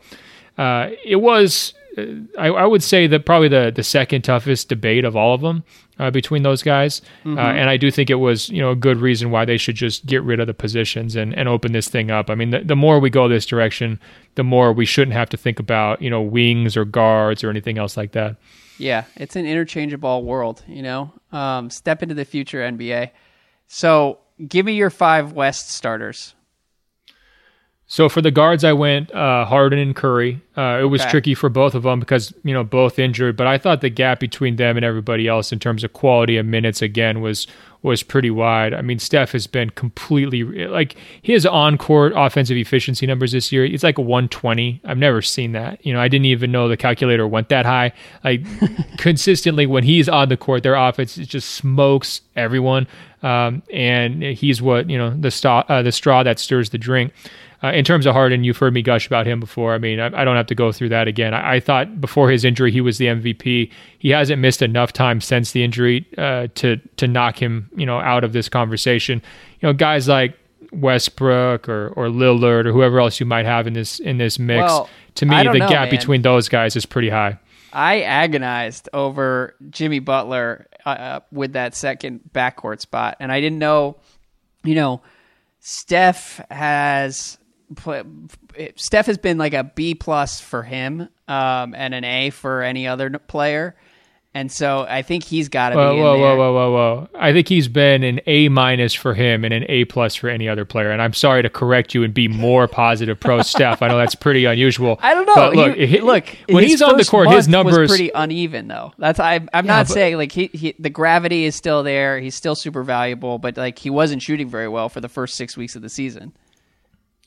uh, it was uh, I, I, would say that probably the the second toughest debate of all of them uh, between those guys. Mm-hmm. Uh, and I do think it was you know a good reason why they should just get rid of the positions and, and open this thing up. I mean, the, the more we go this direction, the more we shouldn't have to think about you know wings or guards or anything else like that. Yeah, it's an interchangeable world. You know, um, step into the future NBA. So, give me your five West starters. So for the guards, I went uh, Harden and Curry. Uh, it was okay. tricky for both of them because you know both injured, but I thought the gap between them and everybody else in terms of quality of minutes again was was pretty wide. I mean, Steph has been completely like his on court offensive efficiency numbers this year. It's like a 120. I've never seen that. You know, I didn't even know the calculator went that high. Like consistently when he's on the court, their offense just smokes everyone, um, and he's what you know the, st- uh, the straw that stirs the drink. Uh, in terms of Harden, you've heard me gush about him before. I mean, I, I don't have to go through that again. I, I, thought before his injury he was the MVP. He hasn't missed enough time since the injury uh, to to knock him, you know, out of this conversation. You know, guys like Westbrook or or Lillard or whoever else you might have in this in this mix. Well, to me, the know, gap man. between those guys is pretty high. I agonized over Jimmy Butler uh, uh with that second backcourt spot, and I didn't know, you know, Steph has Steph has been like a B plus for him, um, and an A for any other player. And so I think he's got to whoa, be. Whoa, whoa, whoa, whoa, whoa! I think he's been an A minus for him and an A plus for any other player. And I'm sorry to correct you and be more positive pro Steph. I know that's pretty unusual. I don't know. But look, he, look when he's on the court, his numbers pretty uneven though. That's I, I'm yeah, not but, saying like he, he the gravity is still there. He's still super valuable, but like he wasn't shooting very well for the first six weeks of the season.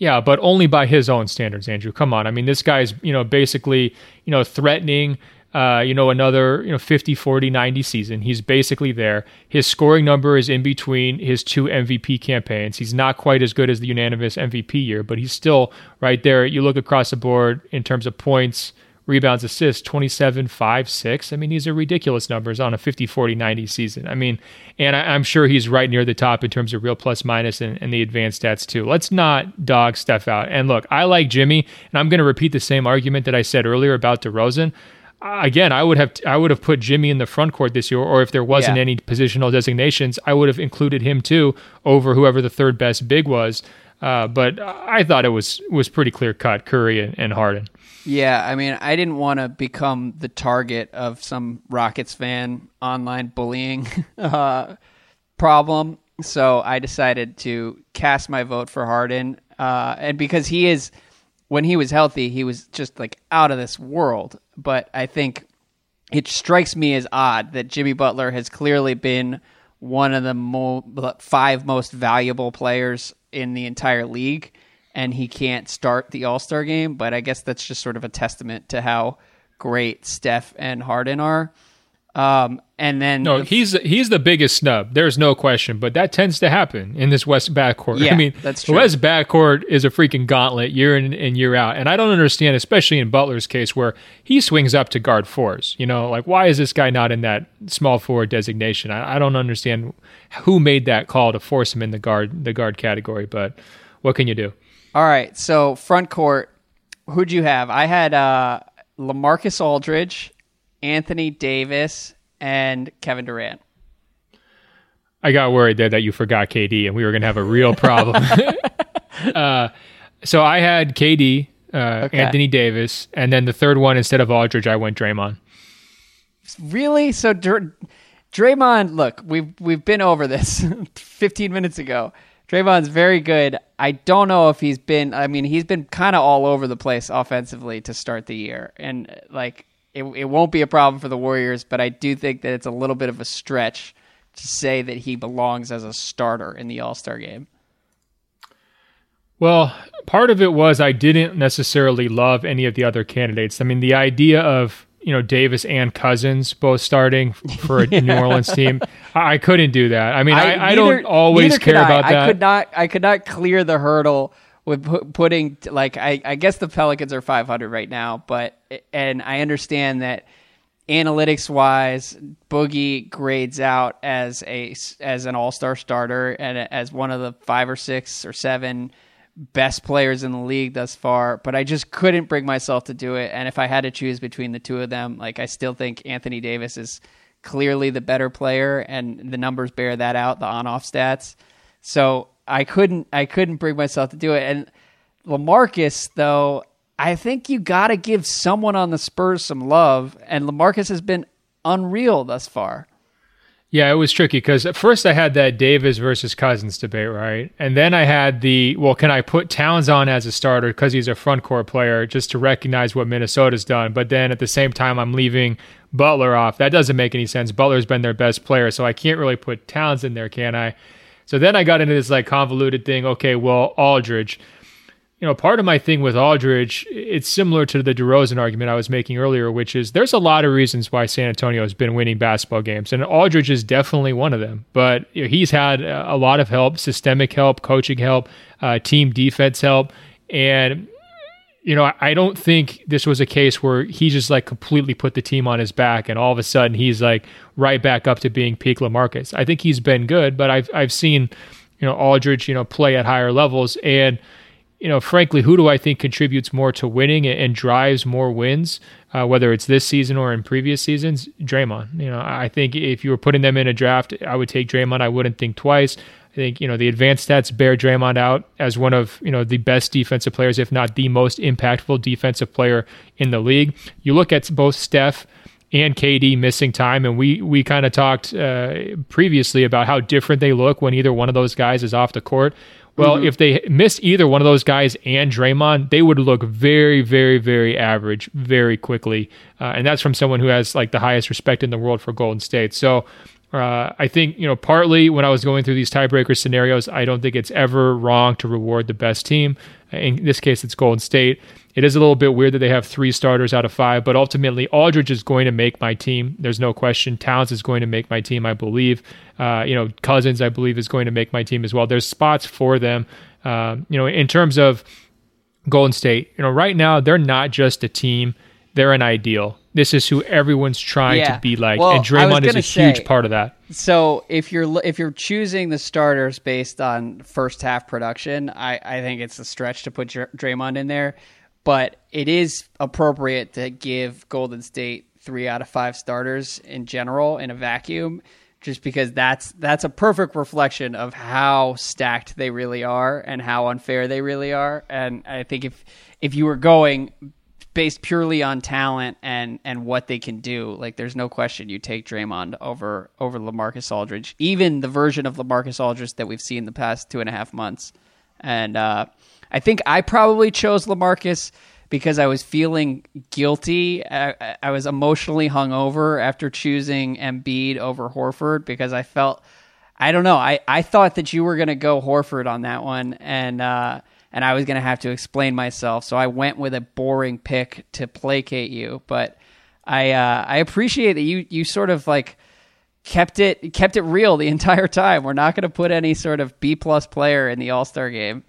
Yeah, but only by his own standards, Andrew. Come on. I mean, this guy's, you know, basically, you know, threatening uh, you know, another, you know, 50, 40, 90 season. He's basically there. His scoring number is in between his two MVP campaigns. He's not quite as good as the unanimous MVP year, but he's still right there. You look across the board in terms of points, rebounds, assists 27, 5, 6. I mean, these are ridiculous numbers on a 50, 40, 90 season. I mean, and I, am sure he's right near the top in terms of real plus minus and, and the advanced stats too. Let's not dog Steph out. And look, I like Jimmy, and I'm going to repeat the same argument that I said earlier about DeRozan again, I would have I would have put Jimmy in the front court this year, or if there wasn't yeah. any positional designations, I would have included him too over whoever the third best big was. Uh, but I thought it was was pretty clear cut Curry and, and Harden. Yeah, I mean, I didn't want to become the target of some Rockets fan online bullying uh, problem, so I decided to cast my vote for Harden, uh, and because he is when he was healthy, he was just like out of this world. But I think it strikes me as odd that Jimmy Butler has clearly been one of the mo- five most valuable players in the entire league, and he can't start the All Star game. But I guess that's just sort of a testament to how great Steph and Harden are. Um, and then no, the, he's he's the biggest snub. There's no question, but that tends to happen in this West backcourt. Yeah, I mean, that's true. West backcourt is a freaking gauntlet year in and year out, and I don't understand, especially in Butler's case, where he swings up to guard fours. You know, like why is this guy not in that small forward designation? I, I don't understand who made that call to force him in the guard the guard category, but what can you do? All right, so front court, who'd you have? I had uh, LaMarcus Aldridge Anthony Davis, and Kevin Durant. I got worried there that you forgot KD and we were going to have a real problem. uh, so I had KD, uh, okay. Anthony Davis, and then the third one instead of Aldridge, I went Draymond. Really? So Dr- Draymond, look, we've we've been over this 15 minutes ago. Draymond's very good. I don't know if he's been. I mean, he's been kind of all over the place offensively to start the year, and like it, it won't be a problem for the Warriors, but I do think that it's a little bit of a stretch to say that he belongs as a starter in the All Star game. Well, part of it was I didn't necessarily love any of the other candidates. I mean, the idea of you know Davis and Cousins both starting for a yeah. New Orleans team, I couldn't do that. I mean, I, I, neither, I don't always care about that. I could not. I could not clear the hurdle with putting like I, I guess the Pelicans are 500 right now, but and I understand that analytics wise, Boogie grades out as a as an All Star starter and as one of the five or six or seven best players in the league thus far, but I just couldn't bring myself to do it. And if I had to choose between the two of them, like I still think Anthony Davis is clearly the better player, and the numbers bear that out, the on-off stats. So I couldn't, I couldn't bring myself to do it. And Lamarcus, though, I think you got to give someone on the Spurs some love, and Lamarcus has been unreal thus far. Yeah, it was tricky because at first I had that Davis versus Cousins debate, right? And then I had the, well, can I put Towns on as a starter because he's a front court player just to recognize what Minnesota's done? But then at the same time, I'm leaving Butler off. That doesn't make any sense. Butler's been their best player, so I can't really put Towns in there, can I? So then I got into this like convoluted thing. Okay, well, Aldridge you know, part of my thing with Aldridge, it's similar to the DeRozan argument I was making earlier, which is there's a lot of reasons why San Antonio has been winning basketball games, and Aldridge is definitely one of them. But you know, he's had a lot of help, systemic help, coaching help, uh, team defense help, and you know, I don't think this was a case where he just like completely put the team on his back, and all of a sudden he's like right back up to being peak Lamarcus. I think he's been good, but I've I've seen you know Aldridge you know play at higher levels and you know, frankly, who do I think contributes more to winning and drives more wins, uh, whether it's this season or in previous seasons? Draymond. You know, I think if you were putting them in a draft, I would take Draymond. I wouldn't think twice. I think you know the advanced stats bear Draymond out as one of you know the best defensive players, if not the most impactful defensive player in the league. You look at both Steph and KD missing time, and we we kind of talked uh, previously about how different they look when either one of those guys is off the court. Well, mm-hmm. if they miss either one of those guys and Draymond, they would look very, very, very average very quickly. Uh, and that's from someone who has like the highest respect in the world for Golden State. So uh, I think, you know, partly when I was going through these tiebreaker scenarios, I don't think it's ever wrong to reward the best team. In this case, it's Golden State. It is a little bit weird that they have three starters out of five, but ultimately, Aldridge is going to make my team. There's no question. Towns is going to make my team, I believe. Uh, you know, Cousins, I believe, is going to make my team as well. There's spots for them. Uh, you know, in terms of Golden State, you know, right now they're not just a team; they're an ideal. This is who everyone's trying yeah. to be like, well, and Draymond is a say, huge part of that. So if you're if you're choosing the starters based on first half production, I I think it's a stretch to put Draymond in there but it is appropriate to give Golden State three out of five starters in general in a vacuum, just because that's that's a perfect reflection of how stacked they really are and how unfair they really are. And I think if if you were going based purely on talent and and what they can do, like there's no question you take Draymond over over Lamarcus Aldridge, even the version of Lamarcus Aldridge that we've seen the past two and a half months. And uh, I think I probably chose Lamarcus because I was feeling guilty. I, I was emotionally hungover after choosing Embiid over Horford because I felt, I don't know, I, I thought that you were going to go Horford on that one, and uh, and I was going to have to explain myself. So I went with a boring pick to placate you, but I uh, I appreciate that you you sort of like kept it kept it real the entire time. We're not going to put any sort of B plus player in the All Star game.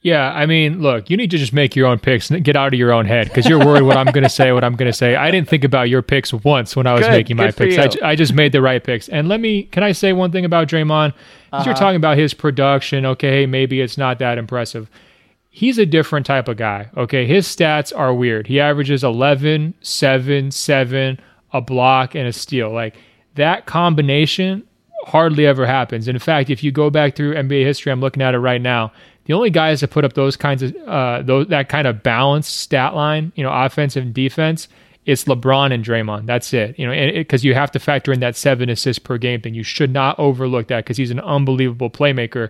Yeah, I mean, look, you need to just make your own picks and get out of your own head because you're worried what I'm going to say, what I'm going to say. I didn't think about your picks once when I was good, making my picks. I, I, just made the right picks. And let me, can I say one thing about Draymond? Uh-huh. You're talking about his production. Okay, maybe it's not that impressive. He's a different type of guy. Okay, his stats are weird. He averages 11, 7, 7, a block, and a steal. Like that combination hardly ever happens. In fact, if you go back through NBA history, I'm looking at it right now the only guys that put up those kinds of uh, those that kind of balanced stat line, you know, offensive and defense, it's LeBron and Draymond. That's it. You know, because you have to factor in that seven assists per game thing. You should not overlook that because he's an unbelievable playmaker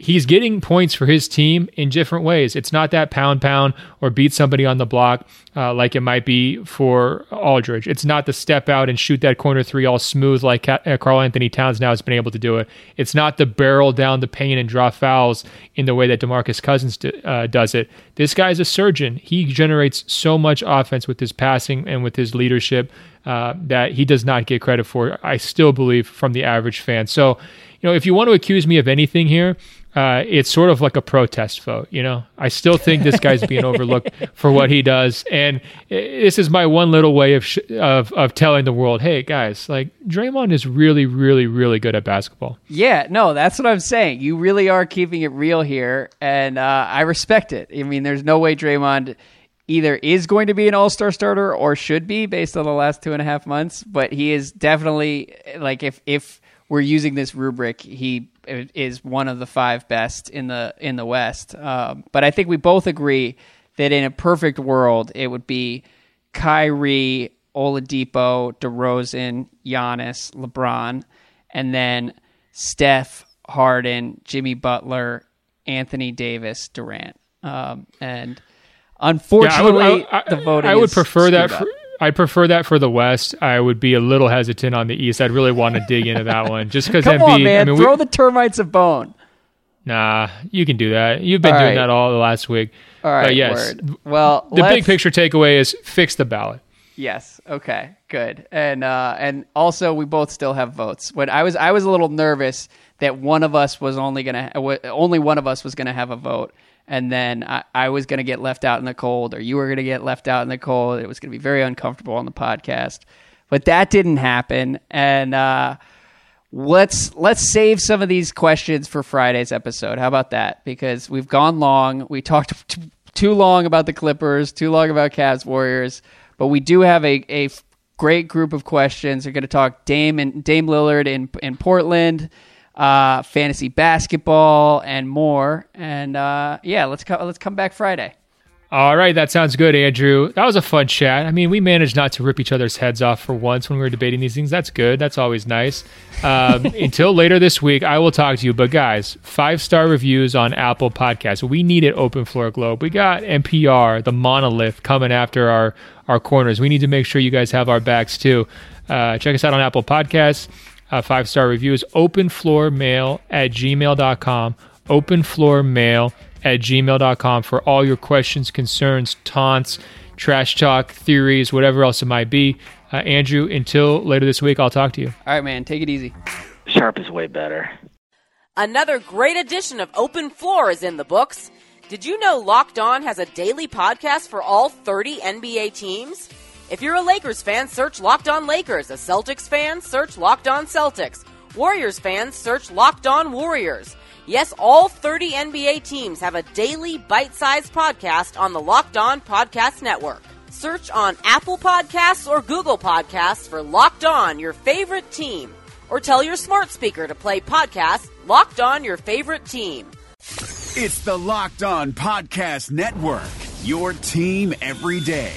he's getting points for his team in different ways. It's not that pound pound or beat somebody on the block uh, like it might be for Aldridge. It's not the step out and shoot that corner three all smooth like uh, Karl-Anthony Towns now has been able to do it. It's not the barrel down the paint and draw fouls in the way that DeMarcus Cousins uh, does it. This guy's a surgeon. He generates so much offense with his passing and with his leadership uh, that he does not get credit for. I still believe from the average fan. So, you know, if you want to accuse me of anything here, uh, it's sort of like a protest vote. You know, I still think this guy's being overlooked for what he does, and this is my one little way of sh- of of telling the world, hey guys, like Draymond is really, really, really good at basketball. Yeah, no, that's what I'm saying. You really are keeping it real here, and uh, I respect it. I mean, there's no way Draymond either is going to be an all star starter or should be based on the last two and a half months, but he is definitely like if if we're using this rubric, he is one of the five best in the in the West. Um, but I think we both agree that in a perfect world, it would be Kyrie, Oladipo, DeRozan, Giannis, LeBron, and then Steph, Harden, Jimmy Butler, Anthony Davis, Durant, um, and Unfortunately, yeah, I would, I, the voting. I would prefer that. For, I'd prefer that for the West. I would be a little hesitant on the East. I'd really want to dig into that one, just because. Come on, man! I mean, Throw we, the termites a bone. Nah, you can do that. You've been all doing right. that all the last week. All right. But yes. Word. Well, the big picture takeaway is fix the ballot. Yes. Okay. Good. And uh, and also we both still have votes. When I was I was a little nervous that one of us was only gonna only one of us was gonna have a vote and then I, I was going to get left out in the cold, or you were going to get left out in the cold. It was going to be very uncomfortable on the podcast, but that didn't happen. And uh, let's let's save some of these questions for Friday's episode. How about that? Because we've gone long. We talked t- too long about the Clippers, too long about Cavs Warriors, but we do have a, a great group of questions. We're going to talk Dame and Dame Lillard in in Portland uh, fantasy basketball, and more. And uh, yeah, let's co- let's come back Friday. All right, that sounds good, Andrew. That was a fun chat. I mean, we managed not to rip each other's heads off for once when we were debating these things. That's good. That's always nice. Um, until later this week, I will talk to you. But guys, five star reviews on Apple Podcasts. We need it. Open Floor Globe. We got NPR, the monolith, coming after our our corners. We need to make sure you guys have our backs too. Uh, check us out on Apple Podcasts uh, five star reviews. Openfloormail at gmail.com. Openfloormail at gmail.com for all your questions, concerns, taunts, trash talk, theories, whatever else it might be. Uh, Andrew, until later this week, I'll talk to you. All right, man. Take it easy. Sharp is way better. Another great edition of Open Floor is in the books. Did you know Locked On has a daily podcast for all 30 NBA teams? If you're a Lakers fan, search Locked On Lakers. A Celtics fan, search Locked On Celtics. Warriors fans, search Locked On Warriors. Yes, all 30 NBA teams have a daily bite-sized podcast on the Locked On Podcast Network. Search on Apple Podcasts or Google Podcasts for Locked On, your favorite team. Or tell your smart speaker to play podcast Locked On, your favorite team. It's the Locked On Podcast Network, your team every day.